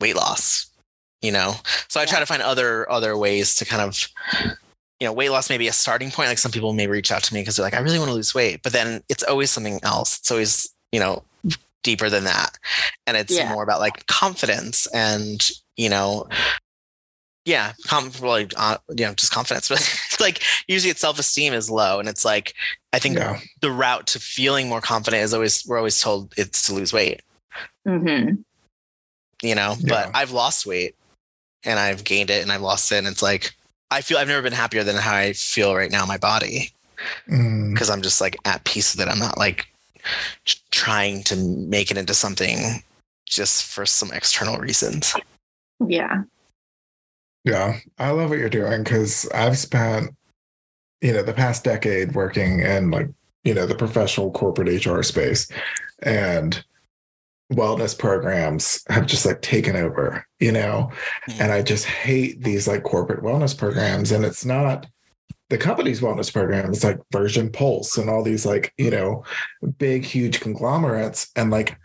weight loss, you know. So I try to find other other ways to kind of you know, weight loss may be a starting point. Like some people may reach out to me because they're like, I really want to lose weight, but then it's always something else. It's always, you know, deeper than that. And it's Yeah. more about like confidence and, you know, yeah, com- well, uh, you know, just confidence. (laughs) But it's like usually it's self esteem is low. And it's like, I think Yeah. the route to feeling more confident is always, we're always told it's to lose weight, hmm you know, Yeah. but I've lost weight and I've gained it and I've lost it. And it's like, I feel I've never been happier than how I feel right now in my body Mm. because I'm just like at peace with it. I'm not like trying to make it into something just for some external reasons. Yeah. Yeah, I love what you're doing because I've spent, you know, the past decade working in like, you know, the professional corporate HR space and wellness programs have just like taken over, you know, Mhm. and I just hate these like corporate wellness programs. And it's not the company's wellness program, it's like Virgin Pulse and all these like, you know, big, huge conglomerates. And like,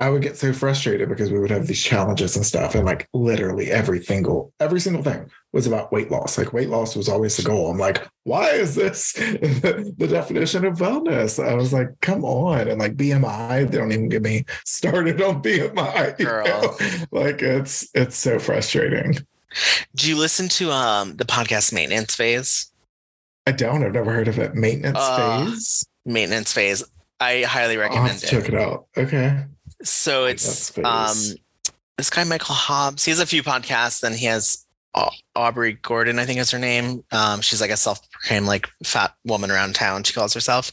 I would get so frustrated because we would have these challenges and stuff, and like literally every single every single thing was about weight loss. Like weight loss was always the goal. I'm like, why is this (laughs) the definition of wellness? I was like, come on, and like BMI, they don't even get me started on BMI. you Girl. know? Like it's it's so frustrating. Do you listen to um the podcast Maintenance Phase? I don't. I've never heard of it. Maintenance Uh, phase. Maintenance Phase. I highly recommend it. check it out. Okay. So it's um this guy Michael Hobbes. He has a few podcasts, and he has Aubrey Gordon, I think is her name. Um, she's like a self-proclaimed like fat woman around town. She calls herself,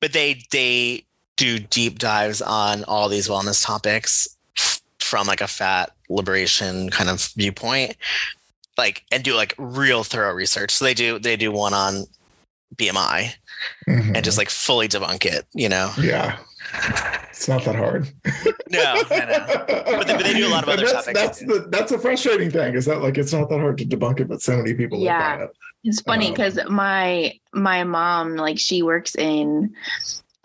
but they they do deep dives on all these wellness topics from like a fat liberation kind of viewpoint, like and do like real thorough research. So they do they do one on BMI Mhm. and just like fully debunk it. You know, yeah. It's not that hard. (laughs) no, no, no. but, they- but they do a lot of And other that's, topics That's the that's a frustrating thing. Is that like it's not that hard to debunk it, but so many people Yeah. it. It's funny Um, because my my mom, like she works in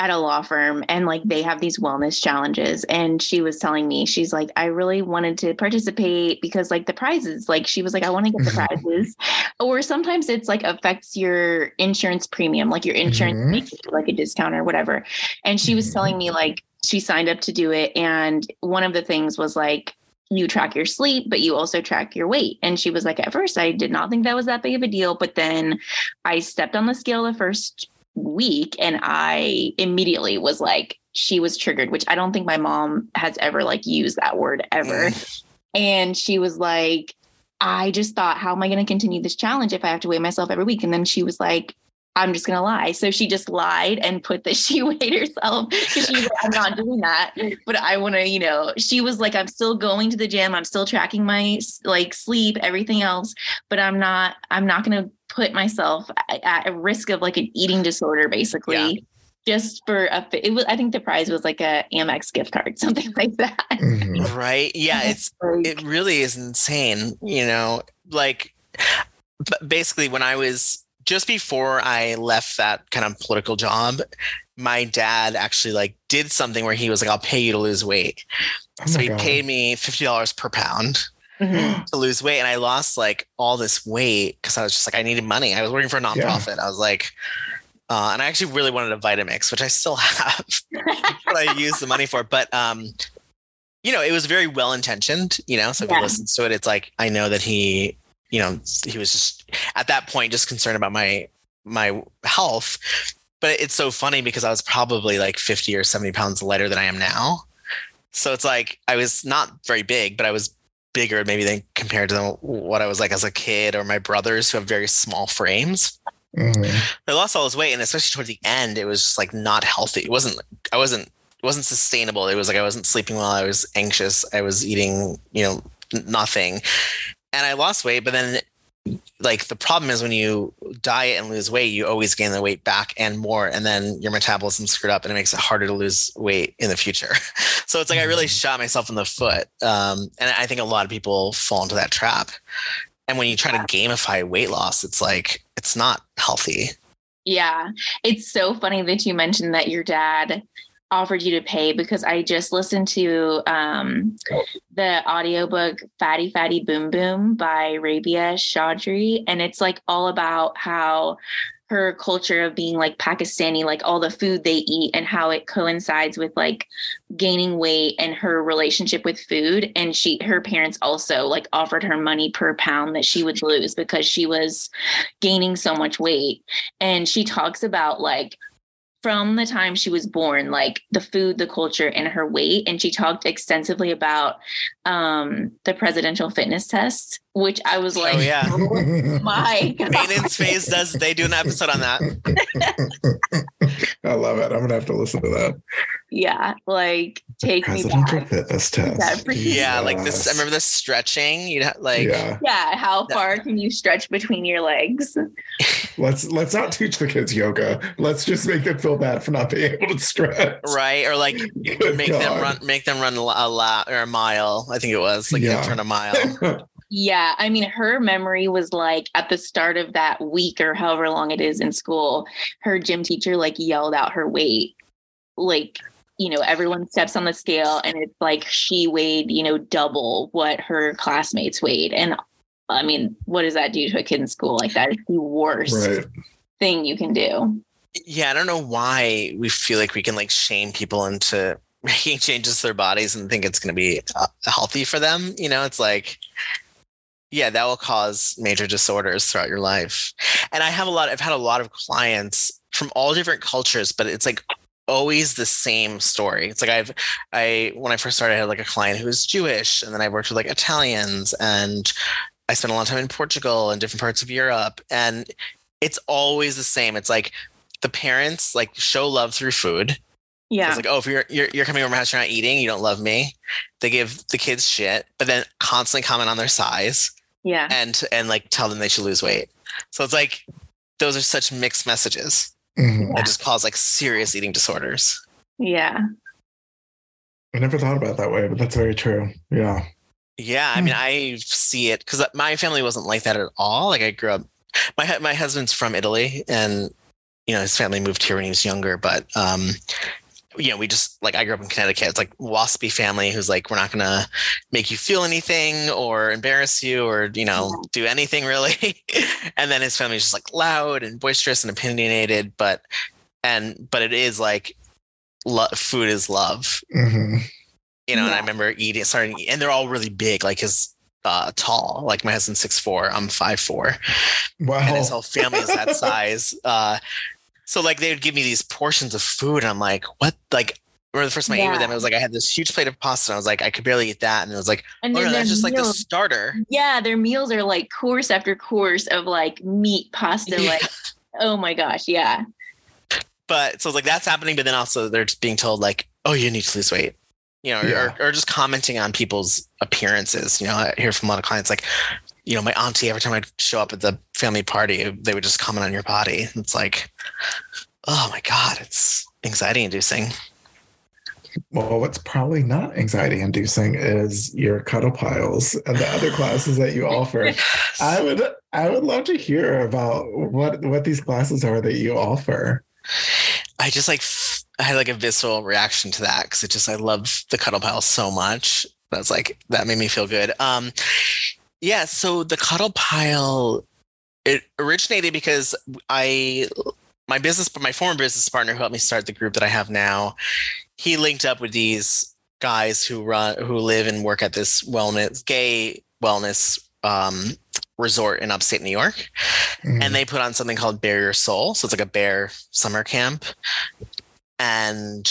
at a law firm and like they have these wellness challenges. And she was telling me, she's like, I really wanted to participate because like the prizes, like she was like, I want to get the Mhm. prizes. Or sometimes it's like affects your insurance premium, like your insurance Mhm. makes you like a discount or whatever. And she was Mhm. telling me like she signed up to do it. And one of the things was like you track your sleep, but you also track your weight. And she was like, at first, I did not think that was that big of a deal. But then I stepped on the scale the first week and I immediately was like, she was triggered, which I don't think my mom has ever like used that word ever. Mm. And she was like, I just thought, how am I going to continue this challenge if I have to weigh myself every week? And then she was like, I'm just going to lie. So she just lied and put that (laughs) she weighed herself because she was like, I'm not doing that. But I want to, you know, she was like, I'm still going to the gym. I'm still tracking my like sleep, everything else, but I'm not, I'm not going to put myself at, at a risk of like an eating disorder, basically. Yeah. Just for a, it was, I think the prize was like a Amex gift card, (laughs) something like that. Mhm. right? Yeah, it's Like, it really is insane you know like basically when i was just before i left that kind of political job my dad actually like did something where he was like i'll pay you to lose weight Oh so he God. paid me $50 per pound mhm. to lose weight and i lost like all this weight because i was just like i needed money i was working for a nonprofit i was like uh, and i actually really wanted a vitamix which i still (laughs) have what I use the money for. But um, you know, it was very well intentioned, you know. So if Yeah. he listens to it, it's like I know that he, you know, he was just at that point just concerned about my my health. But it's so funny because I was probably like 50 or 70 pounds lighter than I am now. So it's like I was not very big, but I was bigger maybe than compared to what I was like as a kid or my brothers who have very small frames. Mhm. I lost all this weight, and especially towards the end, it was just like not healthy. It wasn't. I wasn't. It wasn't sustainable. It was like I wasn't sleeping well. I was anxious. I was eating, you know, nothing, and I lost weight. But then, like the problem is when you diet and lose weight, you always gain the weight back and more, and then your metabolism's screwed up, and it makes it harder to lose weight in the future. (laughs) so it's like I really mm. shot myself in the foot, um, and I think a lot of people fall into that trap. And when you try to gamify weight loss, it's like it's not healthy. Yeah, it's so funny that you mentioned that your dad offered you to pay because I just listened to um, the audiobook Fatty Fatty Boom Boom by Rabia Chaudry. And it's like all about how her culture of being like Pakistani, like all the food they eat and how it coincides with like gaining weight and her relationship with food. And she, her parents also like offered her money per pound that she would lose because she was gaining so much weight. And she talks about like from the time she was born, like the food, the culture, and her weight. And she talked extensively about um, the presidential fitness test, which I was like, oh, yeah. (laughs) Oh my (laughs) God. Maintenance phase does, they do an episode on that. (laughs) I love it. I'm going to have to listen to that. Yeah. Like take presidential me back. fitness test. Yeah. Like this, I remember the stretching. You know, like, yeah. yeah. How far can you stretch between your legs? let's, let's not teach the kids yoga. Let's just make them feel bad for not being able to stretch. Right. Or like Good make God. them run, make them run a lap or a mile. I think it was like yeah. turn a mile. (laughs) Yeah, I mean, her memory was like at the start of that week or however long it is in school, her gym teacher like yelled out her weight. Like, you know, everyone steps on the scale and it's like she weighed, you know, double what her classmates weighed. And I mean, what does that do to a kid in school? Like, that is the worst right. thing you can do. Yeah, I don't know why we feel like we can like shame people into (laughs) making changes to their bodies and think it's going to be uh, healthy for them. You know, it's like, yeah, that will cause major disorders throughout your life. And I have a lot, I've had a lot of clients from all different cultures, but it's like always the same story. It's like I've, I, when I first started, I had like a client who was Jewish and then I worked with like Italians and I spent a lot of time in Portugal and different parts of Europe. And it's always the same. It's like the parents like show love through food. Yeah. It's like, oh, if you're, you're you're coming over my house, you're not eating, you don't love me. They give the kids shit, but then constantly comment on their size yeah and and like tell them they should lose weight so it's like those are such mixed messages mm-hmm. that just cause like serious eating disorders yeah i never thought about that way but that's very true yeah yeah i mean hmm. i see it because my family wasn't like that at all like i grew up my my husband's from italy and you know his family moved here when he was younger but um you know, we just like I grew up in Connecticut. It's like waspy family who's like, we're not gonna make you feel anything or embarrass you or you know do anything really. (laughs) and then his family's just like loud and boisterous and opinionated, but and but it is like lo- food is love. Mm-hmm. You know, yeah. and I remember eating, starting, and they're all really big. Like his uh, tall. Like my husband's six four, I'm five four. Wow. And his whole family is that (laughs) size. Uh, so like they would give me these portions of food, and I'm like, what? Like, or the first time yeah. I ate with them, it was like I had this huge plate of pasta. And I was like, I could barely eat that, and it was like, and oh no, that's just meals, like the starter. Yeah, their meals are like course after course of like meat pasta. Yeah. Like, oh my gosh, yeah. But so it's like that's happening, but then also they're just being told like, oh, you need to lose weight you know, yeah. or, or just commenting on people's appearances. You know, I hear from a lot of clients like, you know, my auntie, every time I'd show up at the family party, they would just comment on your body. It's like, oh my God, it's anxiety inducing. Well, what's probably not anxiety inducing is your cuddle piles and the other classes that you offer. (laughs) yes. I would I would love to hear about what what these classes are that you offer. I just like I had like a visceral reaction to that because it just I love the cuddle pile so much. That's like that made me feel good. Um yeah, so the cuddle pile it originated because I my business my former business partner who helped me start the group that I have now, he linked up with these guys who run who live and work at this wellness gay wellness um, resort in upstate New York. Mm. And they put on something called Bare Your Soul. So it's like a bear summer camp. And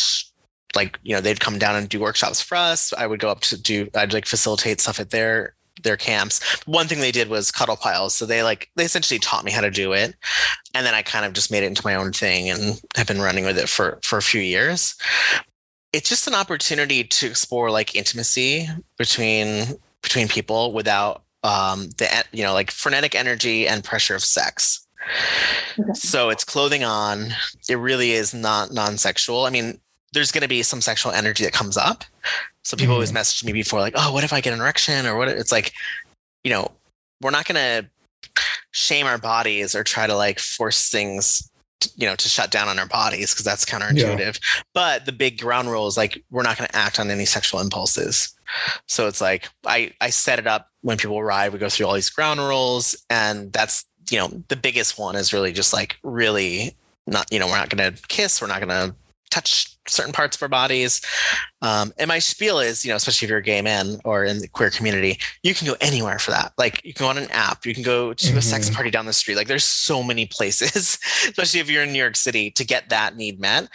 like, you know, they'd come down and do workshops for us. I would go up to do I'd like facilitate stuff at their their camps. One thing they did was cuddle piles. So they like they essentially taught me how to do it. And then I kind of just made it into my own thing and have been running with it for for a few years. It's just an opportunity to explore like intimacy between between people without um, the you know like frenetic energy and pressure of sex. Okay. So it's clothing on. It really is not non-sexual. I mean, there's going to be some sexual energy that comes up. So people mm. always message me before, like, "Oh, what if I get an erection?" Or what? It's like, you know, we're not going to shame our bodies or try to like force things you know to shut down on our bodies because that's counterintuitive yeah. but the big ground rule is like we're not going to act on any sexual impulses so it's like i i set it up when people arrive we go through all these ground rules and that's you know the biggest one is really just like really not you know we're not going to kiss we're not going to touch certain parts of our bodies. Um, and my spiel is, you know, especially if you're a gay man or in the queer community, you can go anywhere for that. Like you can go on an app, you can go to mm-hmm. a sex mm-hmm. party down the street. Like there's so many places, (laughs) especially if you're in New York City, to get that need met.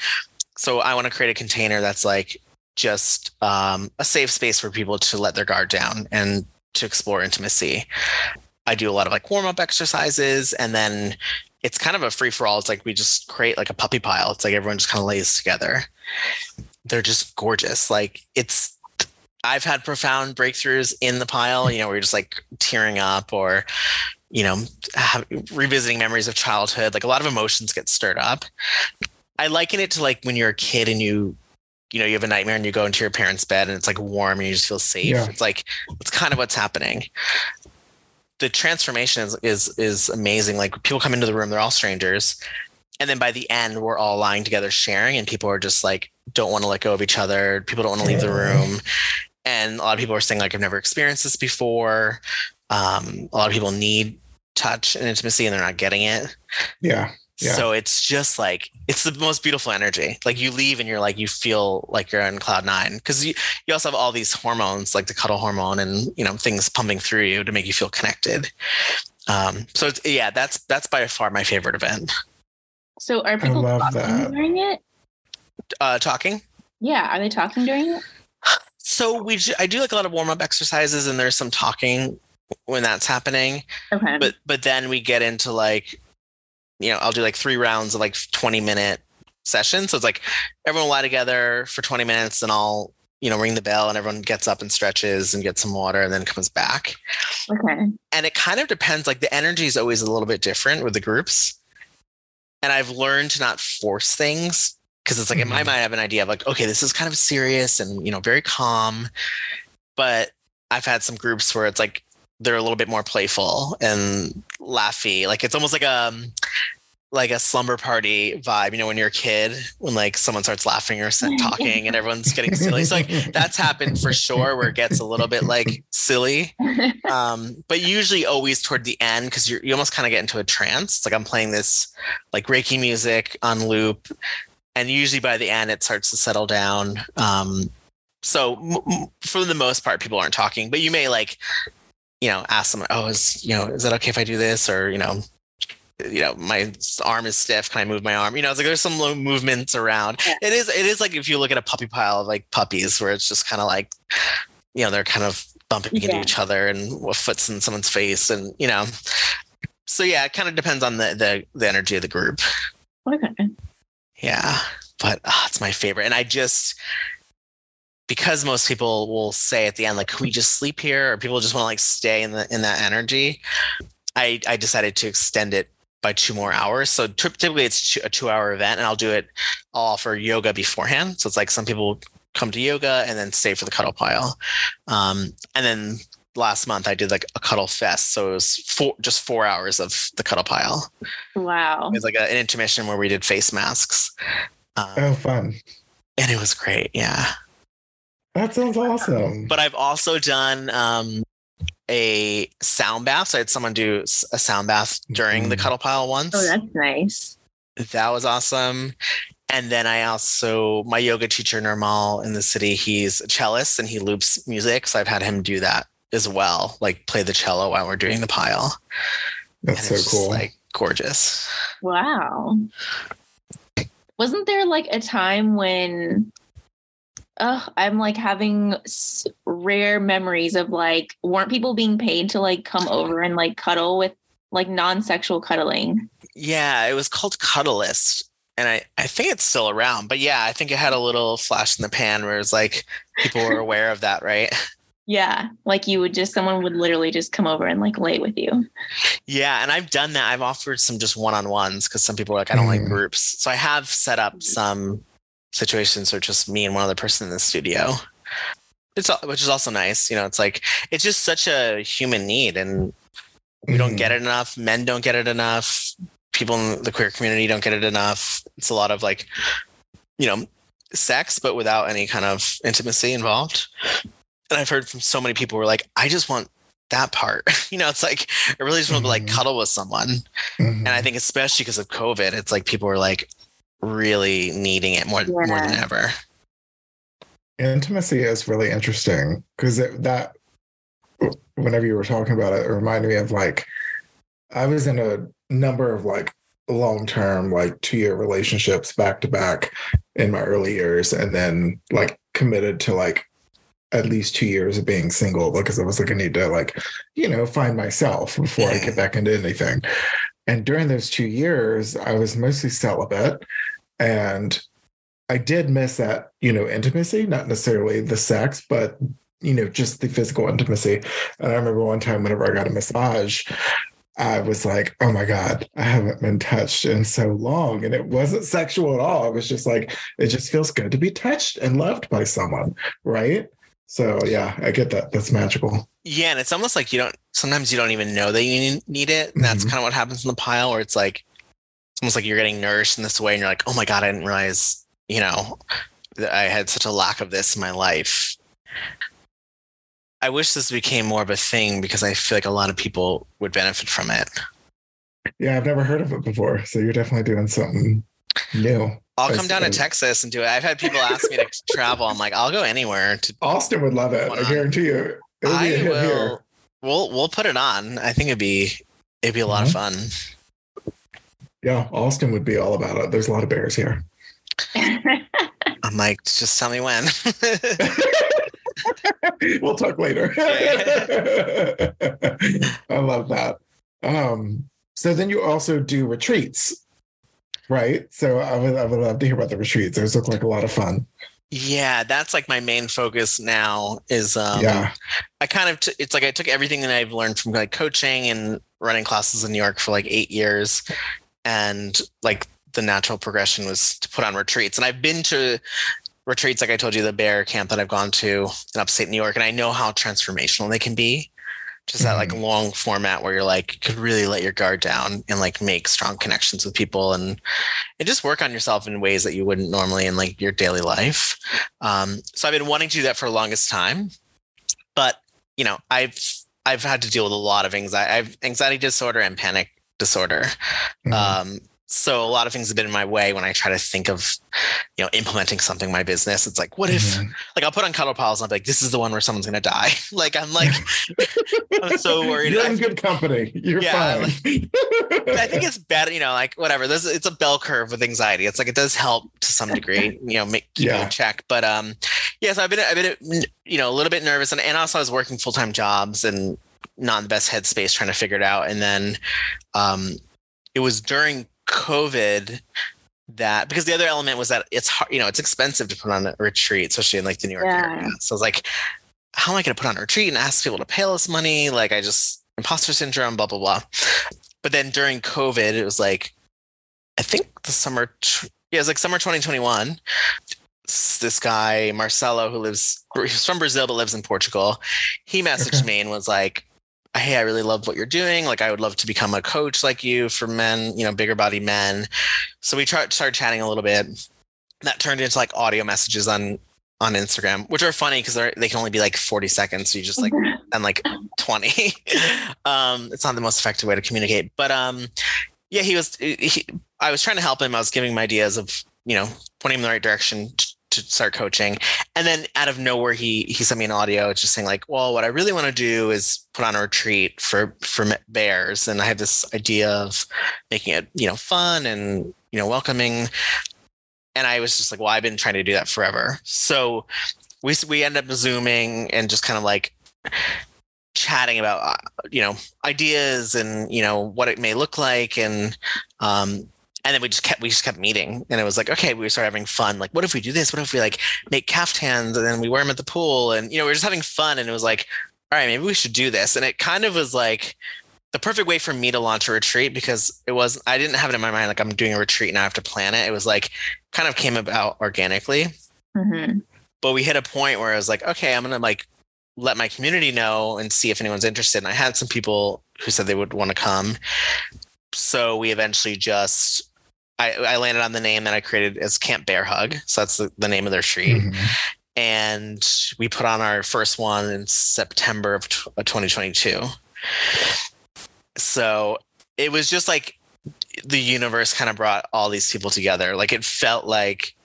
So I want to create a container that's like just um, a safe space for people to let their guard down and to explore intimacy. I do a lot of like warm up exercises and then it's kind of a free for all. It's like we just create like a puppy pile. It's like everyone just kind of lays together. They're just gorgeous. Like it's I've had profound breakthroughs in the pile, you know, where you're just like tearing up or, you know, have, revisiting memories of childhood. Like a lot of emotions get stirred up. I liken it to like when you're a kid and you, you know, you have a nightmare and you go into your parents' bed and it's like warm and you just feel safe. Yeah. It's like, it's kind of what's happening the transformation is, is is amazing. Like people come into the room, they're all strangers, and then by the end, we're all lying together, sharing, and people are just like don't want to let go of each other. People don't want to leave the room, and a lot of people are saying like I've never experienced this before. Um, a lot of people need touch and intimacy, and they're not getting it. Yeah. Yeah. So it's just like it's the most beautiful energy. Like you leave and you're like you feel like you're on cloud nine because you you also have all these hormones like the cuddle hormone and you know things pumping through you to make you feel connected. Um, so it's, yeah, that's that's by far my favorite event. So are people talking that. during it? Uh, talking? Yeah, are they talking during it? So we I do like a lot of warm up exercises and there's some talking when that's happening. Okay. But but then we get into like you know, I'll do like three rounds of like 20 minute sessions. So it's like everyone will lie together for 20 minutes and I'll, you know, ring the bell and everyone gets up and stretches and gets some water and then comes back. Okay. And it kind of depends. Like the energy is always a little bit different with the groups. And I've learned to not force things because it's like mm-hmm. in my mm-hmm. mind, I have an idea of like, okay, this is kind of serious and, you know, very calm. But I've had some groups where it's like they're a little bit more playful and laughy. Like it's almost like a um, like a slumber party vibe. You know, when you're a kid, when like someone starts laughing or (laughs) talking and everyone's getting silly. So like that's happened for sure, where it gets a little bit like silly. (laughs) Um, but usually always toward the end because you you almost kind of get into a trance. It's like I'm playing this like Reiki music on loop, and usually by the end it starts to settle down. Um, so m- for the most part, people aren't talking, but you may like you know, ask them, oh, is, you know, is that okay if I do this? Or, you know, you know, my arm is stiff. Can I move my arm? You know, it's like there's some low movements around. Yeah. It is, it is like if you look at a puppy pile of like puppies where it's just kind of like, you know, they're kind of bumping yeah. into each other and a foot's in someone's face and, you know, so yeah, it kind of depends on the, the, the energy of the group. Okay. Yeah. But oh, it's my favorite. And I just, because most people will say at the end like can we just sleep here? Or people just want to like stay in the in that energy. I i decided to extend it by two more hours. So typically it's a two hour event and i'll do it i'll offer yoga beforehand. So it's like some people come to yoga and then stay for the cuddle pile. Um, and then last month i did like a cuddle fest. So it was four just four hours of the cuddle pile. Wow. It was like a, an intermission where we did face masks. Um, oh fun. and it was great yeah that sounds awesome. But I've also done um, a sound bath. So I had someone do a sound bath during mm. the cuddle pile once. Oh, that's nice. That was awesome. And then I also, my yoga teacher, Nirmal in the city, he's a cellist and he loops music. So I've had him do that as well, like play the cello while we're doing the pile. That's so cool. like gorgeous. Wow. Wasn't there like a time when Ugh, I'm like having rare memories of like, weren't people being paid to like come over and like cuddle with like non sexual cuddling? Yeah, it was called Cuddlist. And I, I think it's still around, but yeah, I think it had a little flash in the pan where it's like people were aware of that, right? (laughs) Yeah, like you would just someone would literally just come over and like lay with you. Yeah, and I've done that. I've offered some just one-on-ones because some people are like, I don't like Mhm. groups. So I have set up some situations where just me and one other person in the studio. It's which is also nice. You know, it's like it's just such a human need, and we don't Mhm. get it enough. Men don't get it enough. People in the queer community don't get it enough. It's a lot of like, you know, sex, but without any kind of intimacy involved. And I've heard from so many people who are like, I just want that part. (laughs) you know, it's like I really just want to like cuddle with someone. Mhm. And I think especially because of COVID, it's like people are like really needing it more more than ever. intimacy is really interesting because that whenever you were talking about it, it reminded me of like I was in a number of like long term, like two year relationships back to back in my early years, and then like committed to like at least two years of being single because I was like, I need to like, you know, find myself before I (laughs) get back into anything. And during those two years, I was mostly celibate and I did miss that, you know, intimacy, not necessarily the sex, but you know, just the physical intimacy. And I remember one time whenever I got a massage, I was like, oh my God, I haven't been touched in so long. And it wasn't sexual at all. It was just like, it just feels good to be touched and loved by someone. Right. So yeah, I get that. That's magical. Yeah, and it's almost like you don't. Sometimes you don't even know that you need- it, and that's Mhm. kind of what happens in the pile, where it's like it's almost like you're getting nourished in this way, and you're like, oh my god, I didn't realize, you know, that I had such a lack of this in my life. I wish this became more of a thing because I feel like a lot of people would benefit from it. Yeah, I've never heard of it before. So you're definitely doing something new. I'll come down to. Texas and do it. I've had people ask me to (laughs) travel. I'm like, I'll go anywhere. To Austin would love it. I guarantee you. It would be a I hit will. here. We'll we'll put it on. I think it'd be it'd be a lot of fun. Yeah, Austin would be all about it. There's a lot of bears here. (laughs) I'm like, just tell me when. (laughs) we'll talk later. I love that. Um, so then you also do retreats, right? So I would I would love to hear about the retreats. Those look like a lot of fun. yeah, that's like my main focus now. Is um, yeah. I kind of t- it's like I took everything that I've learned from like coaching and running classes in New York for like eight years, and like the natural progression was to put on retreats. And I've been to retreats, like I told you, the bear camp that I've gone to in upstate New York, and I know how transformational they can be. Just that like long format where you're like you could really let your guard down and like make strong connections with people and and just work on yourself in ways that you wouldn't normally in like your daily life. Um, so I've been wanting to do that for the longest time, but you know I've I've had to deal with a lot of anxiety. I have anxiety disorder and panic disorder. Mhm. Um, so a lot of things have been in my way when I try to think of, you know, implementing something in my business. It's like, what if, Mhm. like, I'll put on cuddle piles and I'll be like, this is the one where someone's gonna die. (laughs) like, I'm like, (laughs) I'm so worried. You're I- in good company. You're Yeah, fine. I think it's better, you know, like whatever. There's it's a bell curve with anxiety. It's like it does help to some degree, you know, make keep Yeah. in check. But um, yes, I've been I've been you know a little bit nervous, and, and also I was working full time jobs and not in the best headspace trying to figure it out. And then um, it was during COVID that because the other element was that it's hard, you know, it's expensive to put on a retreat, especially in like the New York Yeah. area. So I was like, how am I going to put on a retreat and ask people to pay us money? Like I just imposter syndrome, blah blah blah. But then during COVID, it was like, I think the summer, tw- yeah, it was like summer 2021. This guy Marcelo, who lives, he's from Brazil but lives in Portugal, he messaged me and was like, "Hey, I really love what you're doing. Like, I would love to become a coach like you for men, you know, bigger body men." So we tried started chatting a little bit. That turned into like audio messages on on Instagram, which are funny because they they can only be like 40 seconds. So you just like (laughs) and like 20 (laughs) um it's not the most effective way to communicate but um yeah he was he, i was trying to help him i was giving him ideas of you know pointing him in the right direction to start coaching. And then out of nowhere he he sent me an audio It's just saying like well what i really want to do is put on a retreat for for bears. And i have this idea of making it you know fun and you know welcoming. And i was just like well i've been trying to do that forever. So we we ended up zooming and just kind of like chatting about uh, you know ideas and you know what it may look like. And um and then we just kept we just kept meeting and it was like okay we started having fun like what if we do this what if we like make caftans and then we wear them at the pool and you know we are just having fun and it was like all right maybe we should do this and it kind of was like the perfect way for me to launch a retreat because it was I didn't have it in my mind like I'm doing a retreat and I have to plan it. It was like kind of came about organically. Mm-hmm. But we hit a point where I was like, okay, I'm gonna like let my community know and see if anyone's interested. And I had some people who said they would want to come. So we eventually just I, I landed on the name that I created as Camp Bear Hug. So that's the, the name of their retreat. Mm-hmm. And we put on our first one in September of 2022 so it was just like the universe kind of brought all these people together. Like it felt like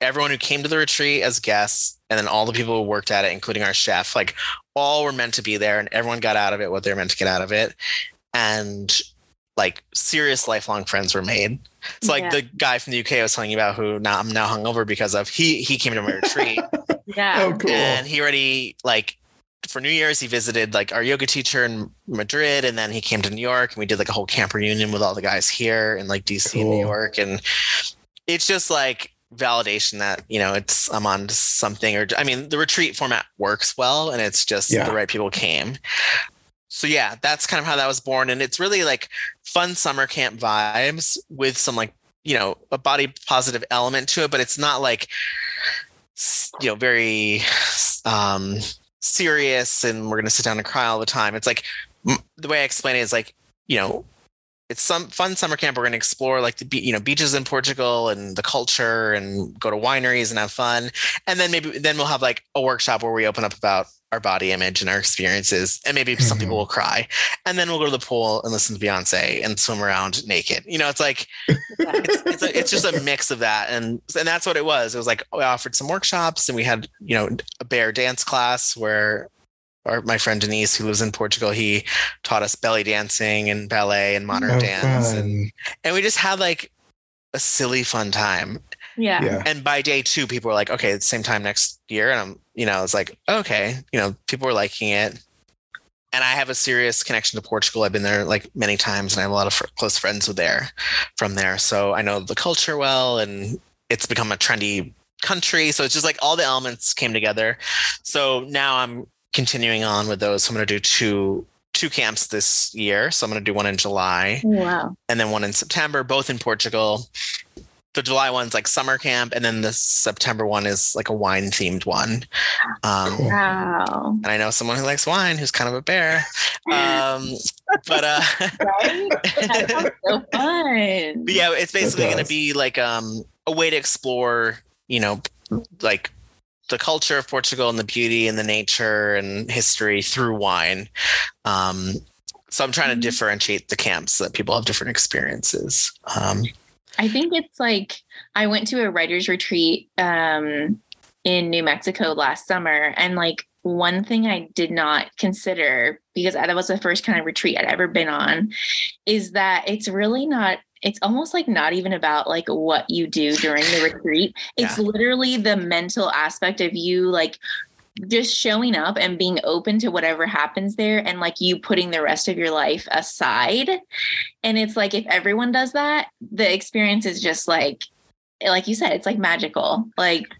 everyone who came to the retreat as guests and then all the people who worked at it, including our chef, like all were meant to be there and everyone got out of it what they're meant to get out of it. And like serious lifelong friends were made. So like yeah. the guy from the UK I was telling you about who now I'm now hungover because of he he came to my retreat. (laughs) yeah. Oh cool. And he already like for New Year's, he visited like our yoga teacher in Madrid, and then he came to New York, and we did like a whole camp reunion with all the guys here in like DC cool. and New York, and it's just like validation that you know it's I'm on something. Or I mean, the retreat format works well, and it's just yeah. the right people came. So yeah, that's kind of how that was born, and it's really like fun summer camp vibes with some like you know a body positive element to it, but it's not like you know very um serious and we're going to sit down and cry all the time. It's like the way I explain it is like, you know, it's some fun summer camp. We're going to explore like the you know beaches in Portugal and the culture and go to wineries and have fun. And then maybe then we'll have like a workshop where we open up about our body image and our experiences. And maybe mm-hmm. some people mm-hmm. will cry. And then we'll go to the pool and listen to Beyonce and swim around naked. You know, it's like it's (laughs) it's, a, it's just a mix of that. And and that's what it was. It was like we offered some workshops and we had you know a bear dance class where our, my friend Denise, who lives in Portugal, he taught us belly dancing and ballet and modern oh, dance. And, and we just had like a silly fun time. Yeah. yeah. And by day two, people were like, okay, the same time next year. And I'm, you know, it's like, okay, you know, people are liking it. And I have a serious connection to Portugal. I've been there like many times and I have a lot of fr- close friends with there from there. So I know the culture well and it's become a trendy country. So it's just like all the elements came together. So now I'm continuing on with those. So I'm going to do two two camps this year. So I'm going to do one in July. Wow. And then one in September, both in Portugal. The July one's like summer camp, and then the September one is like a wine themed one. Um, wow. And I know someone who likes wine who's kind of a bear. Um, but uh, right? so (laughs) fun. But yeah, it's basically going to be like um, a way to explore, you know, like the culture of Portugal and the beauty and the nature and history through wine. Um, so I'm trying to mm-hmm. differentiate the camps so that people have different experiences. Um, I think it's like I went to a writer's retreat um, in New Mexico last summer, and like one thing I did not consider because that was the first kind of retreat I'd ever been on is that it's really not it's almost like not even about like what you do during the (laughs) retreat. It's yeah. literally the mental aspect of you like just showing up and being open to whatever happens there and like you putting the rest of your life aside. And it's like if everyone does that, the experience is just like like you said, it's like magical. Like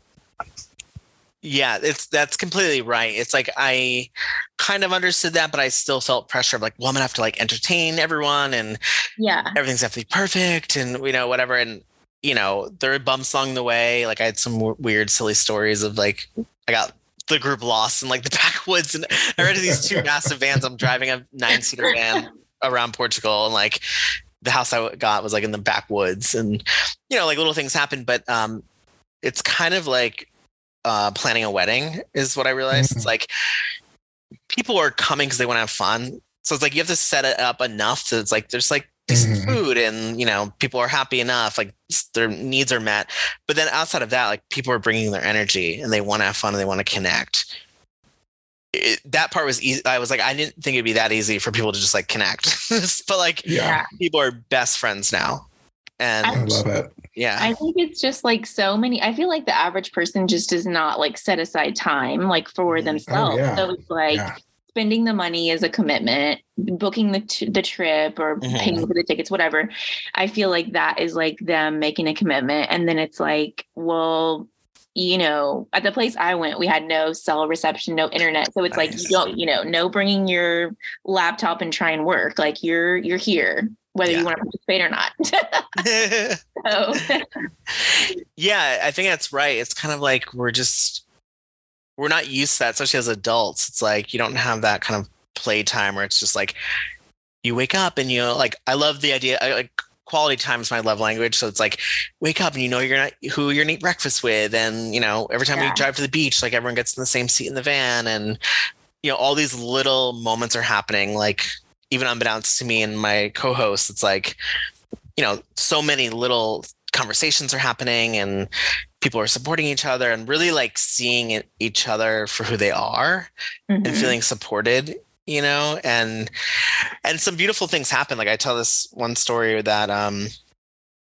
yeah, it's that's completely right. It's like I kind of understood that, but I still felt pressure of like, well, I'm gonna have to like entertain everyone and yeah, everything's have to be perfect and you know whatever. And you know there are bumps along the way. Like I had some w- weird, silly stories of like I got the group lost in like the (laughs) backwoods and I rented these two massive vans. I'm driving a nine seater van around Portugal and like the house I got was like in the backwoods and you know like little things happen, but um, it's kind of like uh, planning a wedding is what I realized. Mm-hmm. It's like people are coming because they want to have fun. So it's like you have to set it up enough so it's like there's like decent mm-hmm. food and you know people are happy enough, like their needs are met. But then outside of that, like people are bringing their energy and they want to have fun and they want to connect. It, that part was easy. I was like, I didn't think it'd be that easy for people to just like connect, (laughs) but like, yeah, people are best friends now. And I love it. Yeah. I think it's just like so many. I feel like the average person just does not like set aside time like for mm-hmm. oh, themselves. Oh, yeah. So it's like, yeah. Spending the money is a commitment booking the t- the trip or Mhm. paying for the tickets whatever i feel like that is like them making a commitment and then it's like well you know at the place i went we had no cell reception no internet so it's like you don't you know no bringing your laptop and try and work like you're you're here whether Yeah. you want to participate or not (laughs) (laughs) so (laughs) yeah, I think that's right. It's kind of like we're just we're not used to that, especially as adults. It's like you don't have that kind of playtime where it's just like you wake up and you know, like I love the idea. I, like quality time is my love language, so it's like wake up and you know you're not who you're gonna eat breakfast with, and you know every time we drive to the beach, like everyone gets in the same seat in the van, and you know all these little moments are happening. Like even unbeknownst to me and my co-host, it's like you know so many little conversations are happening and people are supporting each other and really like seeing each other for who they are and mhm. feeling supported you know? And and some beautiful things happen. Like i tell this one story that um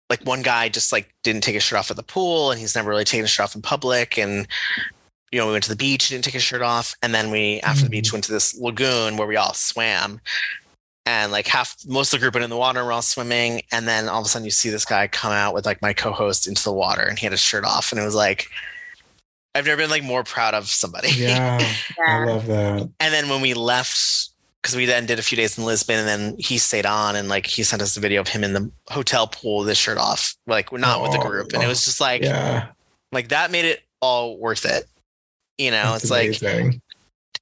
like one guy just like didn't take his shirt off at the pool and he's never really taken his shirt off in public. And you know we went to the beach he didn't take his shirt off. And then we after the beach went to this lagoon where we all swam and like half most of the group went in the water and we're all swimming. And then all of a sudden you see this guy come out with like my co-host into the water and he had his shirt off. And it was like i've never been like more proud of somebody. Yeah, (laughs) I love that. and then when we left, because we then did a few days in Lisbon, and then he stayed on, and like he sent us a video of him in the hotel pool with his shirt off, like we're not with the Oh, group, and it was just like, Yeah, like that made it all worth it. You know, that's it's like,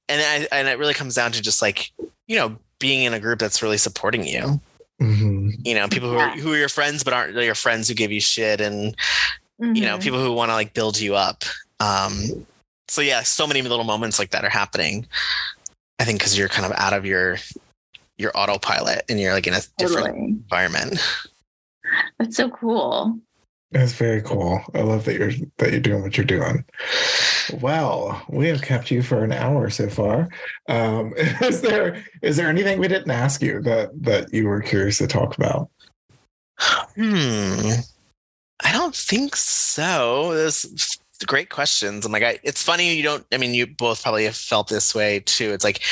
and I, and it really comes down to just like, you know, being in a group that's really supporting you. Mhm. You know, people who Yeah. are who are your friends but aren't really your friends who give you shit, and you know, Mhm. people who want to like build you up. Um, so yeah, so many little moments like that are happening. I think because you're kind of out of your your autopilot and you're like in a different Totally. environment. That's so cool. That's very cool. I love that you're that you're doing what you're doing. Well, we have kept you for an hour so far. Um, (laughs) is there is there anything we didn't ask you that that you were curious to talk about? Hmm. I don't think so. Those great questions. I'm like, I, it's funny you don't. I mean, you both probably have felt this way too. It's like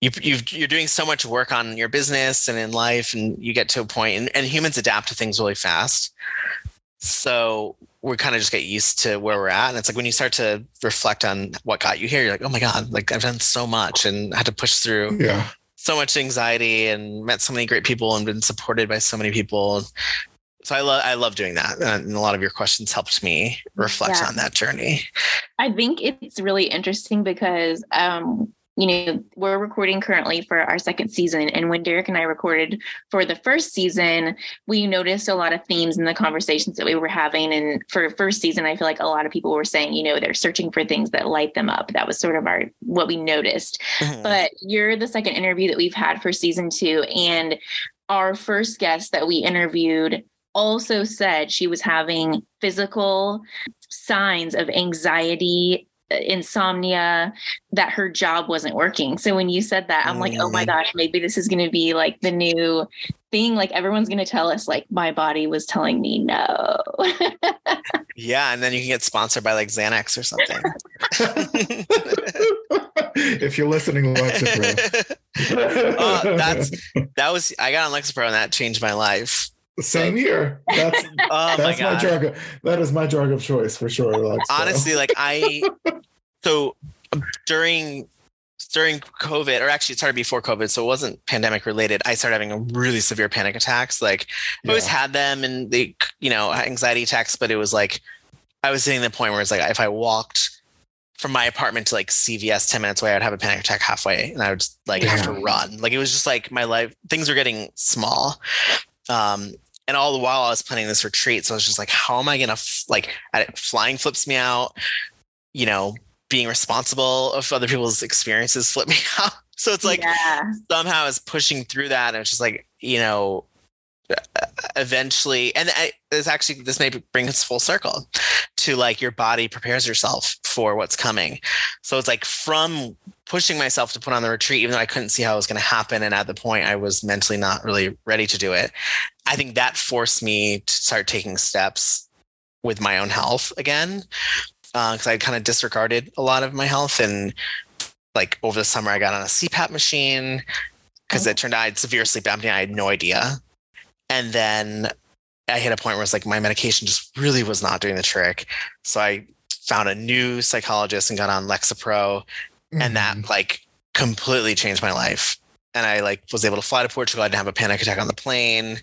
you you've, you're doing so much work on your business and in life, and you get to a point, and, and humans adapt to things really fast. So we kind of just get used to where we're at, and it's like when you start to reflect on what got you here, you're like, oh my god, like I've done so much and had to push through Yeah. so much anxiety and met so many great people and been supported by so many people. So I love I love doing that, and a lot of your questions helped me reflect Yeah. on that journey. I think it's really interesting because um, you know, we're recording currently for our second season. And when Derek and I recorded for the first season, we noticed a lot of themes in the conversations that we were having. And for first season, I feel like a lot of people were saying, you know, they're searching for things that light them up. That was sort of our what we noticed. Mhm. But you're the second interview that we've had for season two. And our first guest that we interviewed also said she was having physical signs of anxiety, insomnia, that her job wasn't working. So when you said that, I'm like, oh my Mm. gosh, maybe this is going to be like the new thing. Like everyone's going to tell us, like, my body was telling me no. (laughs) yeah, and then you can get sponsored by like Xanax or something. (laughs) if you're listening, Lexapro. Oh, (laughs) that's that was I got on Lexapro and that changed my life. Same here. That's (laughs) Oh my that's my, god! drug. Of, that is my drug of choice for sure. Honestly, like I (laughs) so during during COVID, or actually it started before COVID, so it wasn't pandemic related. I started having really severe panic attacks. Like I always Yeah. had them and they, you know, anxiety attacks, but it was like I was hitting the point where it's like if I walked from my apartment to like CVS 10 minutes away, I'd have a panic attack halfway and I would just like have to run. Like it was just like my life, things were getting small. Um, and all the while I was planning this retreat. So I was just like, how am I going to f- like flying flips me out, you know, being responsible of other people's experiences flip me (laughs) out. So it's like, yeah. somehow is pushing through that and it's just like you know eventually and I, it's actually this may bring us full circle to like your body prepares yourself for what's coming so it's like from pushing myself to put on the retreat even though i couldn't see how it was going to happen and at the point i was mentally not really ready to do it i think that forced me to start taking steps with my own health again because i kind of disregarded a lot of my health and like over the summer, I got on a CPAP machine because Oh. it turned out I had severe sleep apnea. I had no idea. And then I hit a point where it's like my medication just really was not doing the trick. So I found a new psychologist and got on Lexapro, and Mm-hmm. that like completely changed my life. And I like was able to fly to Portugal. I didn't have a panic attack on the plane.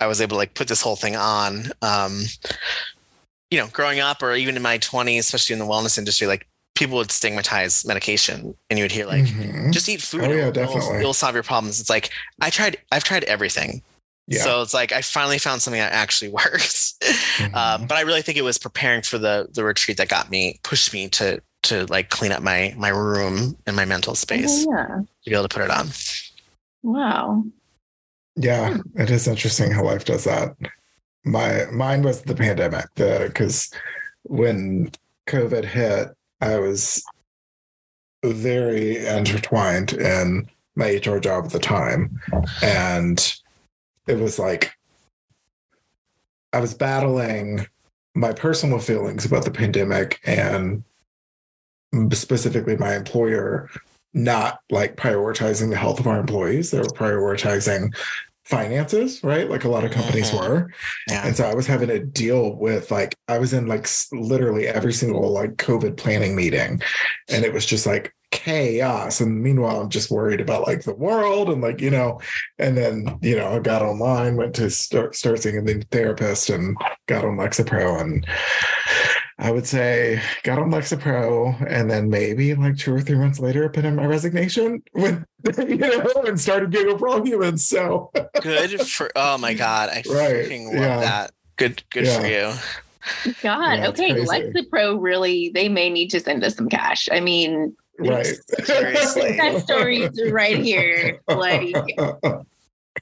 I was able to like put this whole thing on. Um, you know, growing up or even in my 20s, especially in the wellness industry, like people would stigmatize medication and you would hear like, Mhm. just eat food. Oh, yeah, it'll- definitely. It'll solve your problems. It's like I tried. I've tried everything. yeah. So it's like I finally found something that actually (laughs) works. Mhm. Um, but I really think it was preparing for the the retreat that got me pushed me to to like clean up my my room and my mental space Oh, yeah. to be able to put it on. Wow. Yeah, hmm. it is interesting how life does that. My mine was the pandemic, the because when COVID hit, I was very intertwined in my HR job at the time, and it was like I was battling my personal feelings about the pandemic and specifically my employer not like prioritizing the health of our employees. They were prioritizing finances, right? Like a lot of companies Mhm. were. Yeah. And so I was having to deal with like, I was in like literally every single like COVID planning meeting. And it was just like chaos. And meanwhile, I'm just worried about like the world and like, you know, and then, you know, I got online, went to start, start seeing a therapist and got on Lexapro. And I would say got on Lexapro and then maybe like two or three months later, put in my resignation with, (laughs) you know, and started Giggle for All Humans. So Good for oh my (laughs) god, I Right, freaking love yeah. that. Good good for you. God. Yeah, okay. crazy. Lexapro really, they may need to send us some cash. I mean, right. Seriously. that story's (laughs) right here. Like,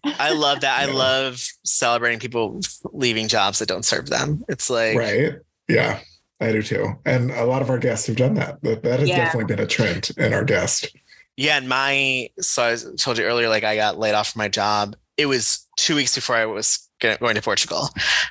I love that. I love celebrating people leaving jobs that don't serve them. It's like right. Yeah, I do too. And a lot of our guests have done that. That, that has Yeah. definitely been a trend in our guest. Yeah, and my so I told you earlier, like I got laid off from my job. It was two weeks before I was gonna- Portugal.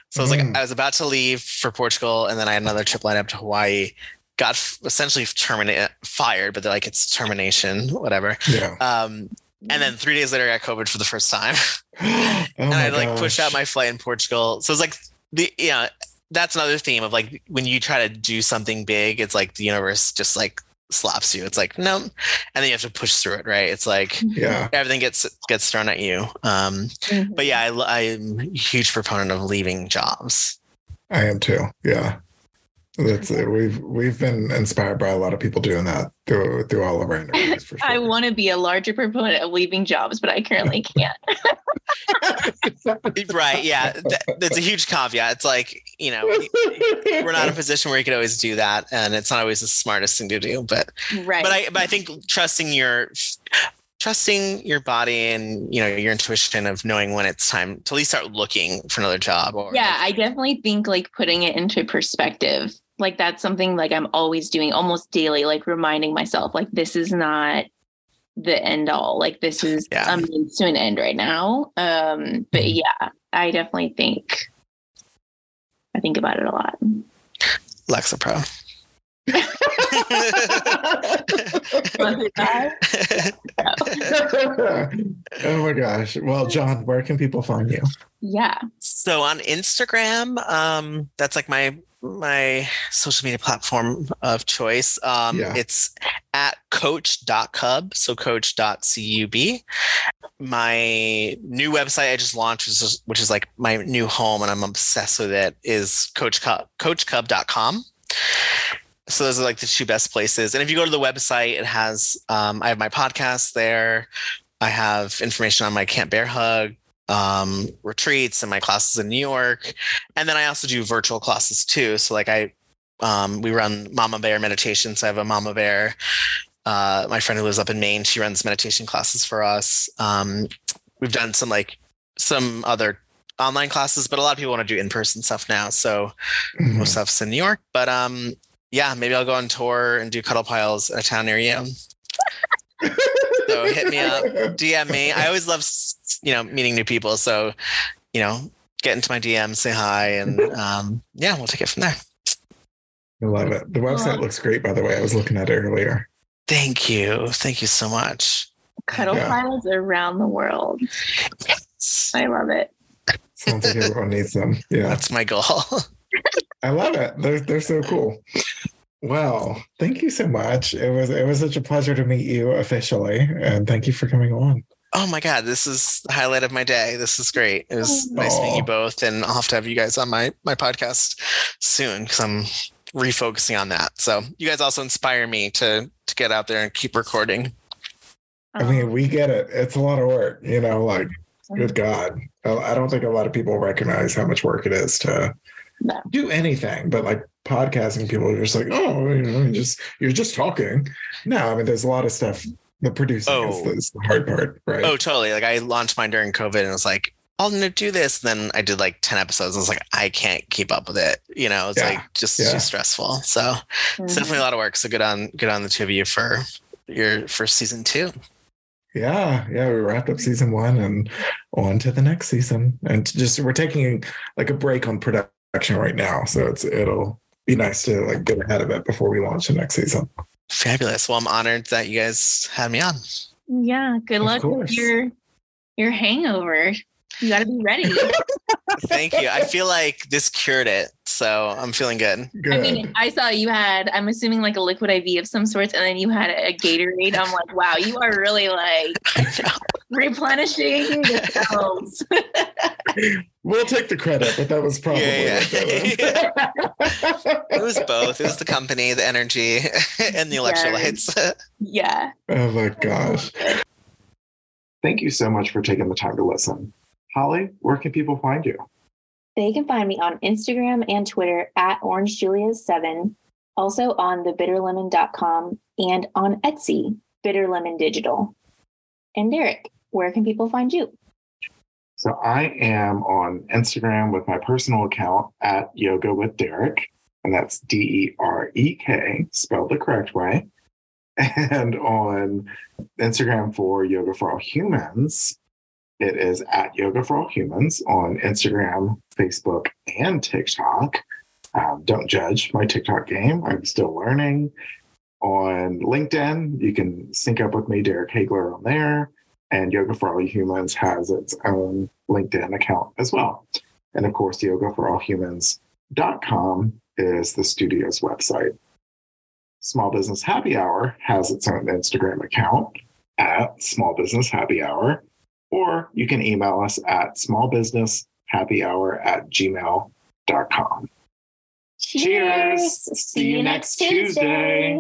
So I was like, Mm. I was about to leave for Portugal, and then I had another trip lined up to Hawaii. Got essentially terminated, fired, but they're like it's termination, whatever. Yeah. Um, and then three days later, I got COVID for the first time, (gasps) oh (laughs) and my I like pushed out my flight in Portugal. So it's like the yeah, that's another theme of like when you try to do something big, it's like the universe just like slaps you. It's like no, and then you have to push through it, right? It's like (laughs) Yeah. everything gets gets thrown at you. Um, Mhm. but yeah, I, I'm a huge proponent of leaving jobs. I am too. Yeah. That's it. We've we've been inspired by a lot of people doing that through through all of our interviews for (laughs) sure. I want to be a larger proponent of leaving jobs, but I currently (laughs) can't. right? Yeah, that, that's a huge caveat. It's like you know we're not in a position where you could always do that, and it's not always the smartest thing to do. But right. but I but I think trusting your trusting your body and you know your intuition of knowing when it's time to at least start looking for another job. Or yeah, I definitely think like putting it into perspective. Like that's something like I'm always doing almost daily, like reminding myself, like this is not the end all. Like this (laughs) is Yeah. a means to an end right now. Um, but yeah, I definitely think I think about it a lot. Lexapro. Sponsored (laughs) by- oh my gosh. Well, Jon, where can people find you? yeah. so on Instagram, um, that's like my my social media platform of choice. Um, Yeah. It's at coach.cub, so coach.cub. My new website I just launched, which is, which is like my new home, and I'm obsessed with it, is coachcub, coachcub.com. So those are like the two best places. And if you go to the website, it has um, I have my podcast there. I have information on my Camp Bear Hug um, retreats and my classes in New York, and then I also do virtual classes too. So like I, um, we run Mama Bear meditation. So I have a Mama Bear. Uh, my friend who lives up in Maine, she runs meditation classes for us. Um, we've done some like some other online classes, but a lot of people want to do in person stuff now. So Mhm. most stuff's in New York. But um, yeah, maybe I'll go on tour and do cuddle piles in a town near you. (laughs) So hit me up. DM me. I always love, you know, meeting new people. So, you know, get into my DM, say hi, and um, yeah, we'll take it from there. I love it. The website looks great, by the way. I was looking at it earlier. Thank you. Thank you so much. Cuddle Yeah. files around the world. I love it. Sounds like everyone needs them. Yeah. That's my goal. (laughs) I love it. They're they're so cool. Well, thank you so much. It was it was such a pleasure to meet you officially, and thank you for coming on. Oh my God, this is the highlight of my day. This is great. It was oh. nice meeting you both, and I'll have to have you guys on my my podcast soon because I'm refocusing on that. So you guys also inspire me to to get out there and keep recording. I mean, we get it. It's a lot of work, you know. Like, good God, I don't think a lot of people recognize how much work it is to No. do anything. But like podcasting, people are just like, oh, you know, you just you're just talking. No, I mean, there's a lot of stuff. The producing is, Oh. the, is the hard part, right? Oh, totally. Like I launched mine during COVID and I was like, I'm gonna do this. And then I did like 10 episodes. I was like, I can't keep up with it. You know, it's Yeah. like just Yeah. too stressful. So it's definitely a lot of work. So good on good on the two of you for your first season two. Yeah, yeah, we wrapped up season one and on to the next season. And just we're taking like a break on production right now, so it's it'll be nice to like get ahead of it before we launch the next season. Fabulous. Well, I'm honored that you guys had me on. Yeah. Good Of luck with your your hangover. You got to be ready. (laughs) Thank you. I feel like this cured it. So I'm feeling good. Good. I mean, I saw you had, I'm assuming like a liquid IV of some sorts, and then you had a Gatorade. I'm like, wow, you are really like (laughs) replenishing (laughs) the cells. we'll take the credit, but that was probably Yeah, yeah. Uh, it was both. It was the company, the energy, and the electrolytes. yeah. oh my gosh. Thank you so much for taking the time to listen. Holly, where can people find you? They can find me on Instagram and Twitter at orangejulius7, also on thebitterlemon.com and on Etsy, Bitterlemon Digital. And Derek, where can people find you? So I am on Instagram with my personal account at Yoga with Derek, and that's D E R E K, spelled the correct way. (laughs) And on Instagram for Yoga for All Humans, it is at Yoga for All Humans on Instagram, Facebook, and TikTok. Um, don't judge my TikTok game. I'm still learning. On LinkedIn, you can sync up with me, Derek Hagler, on there and Yoga for All Humans has its own LinkedIn account as well. And of course, yogaforallhumans.com is the studio's website. Small Business Happy Hour has its own Instagram account at Small Business Happy Hour, or you can email us at smallbusinesshappyhour at gmail.com. Cheers. See you next Tuesday.